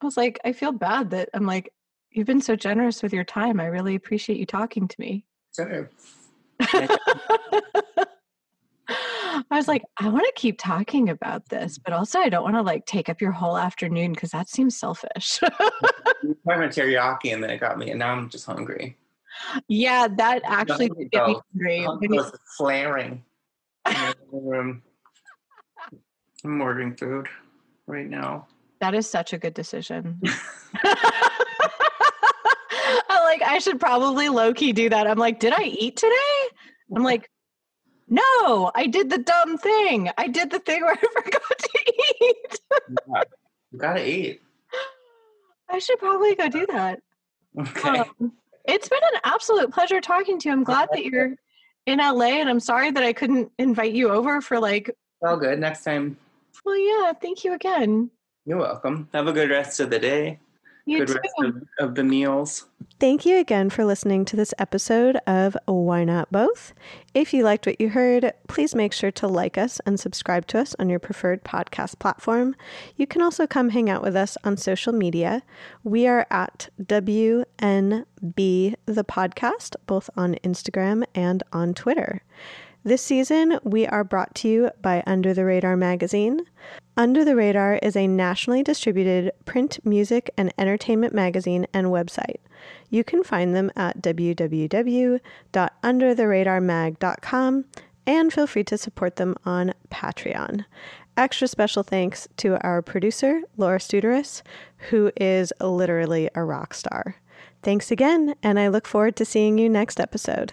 [SPEAKER 3] I was like, I feel bad that I'm like, you've been so generous with your time. I really appreciate you talking to me. I was like, I want to keep talking about this, but also I don't want to like take up your whole afternoon because that seems selfish.
[SPEAKER 2] you talking teriyaki and then it got me, and now I'm just hungry.
[SPEAKER 3] Yeah, that actually did get me hungry.
[SPEAKER 2] was flaring in the room. I'm ordering food right now.
[SPEAKER 3] That is such a good decision. I like I should probably low key do that. I'm like, did I eat today? I'm like, no, I did the dumb thing. I did the thing where I forgot to eat.
[SPEAKER 2] yeah, you gotta eat.
[SPEAKER 3] I should probably go do that.
[SPEAKER 2] Okay. Um,
[SPEAKER 3] it's been an absolute pleasure talking to you. I'm glad that you're in LA and I'm sorry that I couldn't invite you over for like
[SPEAKER 2] all good. Next time.
[SPEAKER 3] Well yeah, thank you again.
[SPEAKER 2] You're welcome. Have a good rest of the day.
[SPEAKER 3] You good too. rest
[SPEAKER 2] of, of the meals.
[SPEAKER 1] Thank you again for listening to this episode of Why Not Both. If you liked what you heard, please make sure to like us and subscribe to us on your preferred podcast platform. You can also come hang out with us on social media. We are at WNB the podcast, both on Instagram and on Twitter. This season, we are brought to you by Under the Radar magazine. Under the Radar is a nationally distributed print, music, and entertainment magazine and website. You can find them at www.undertheradarmag.com and feel free to support them on Patreon. Extra special thanks to our producer, Laura Studeris, who is literally a rock star. Thanks again, and I look forward to seeing you next episode.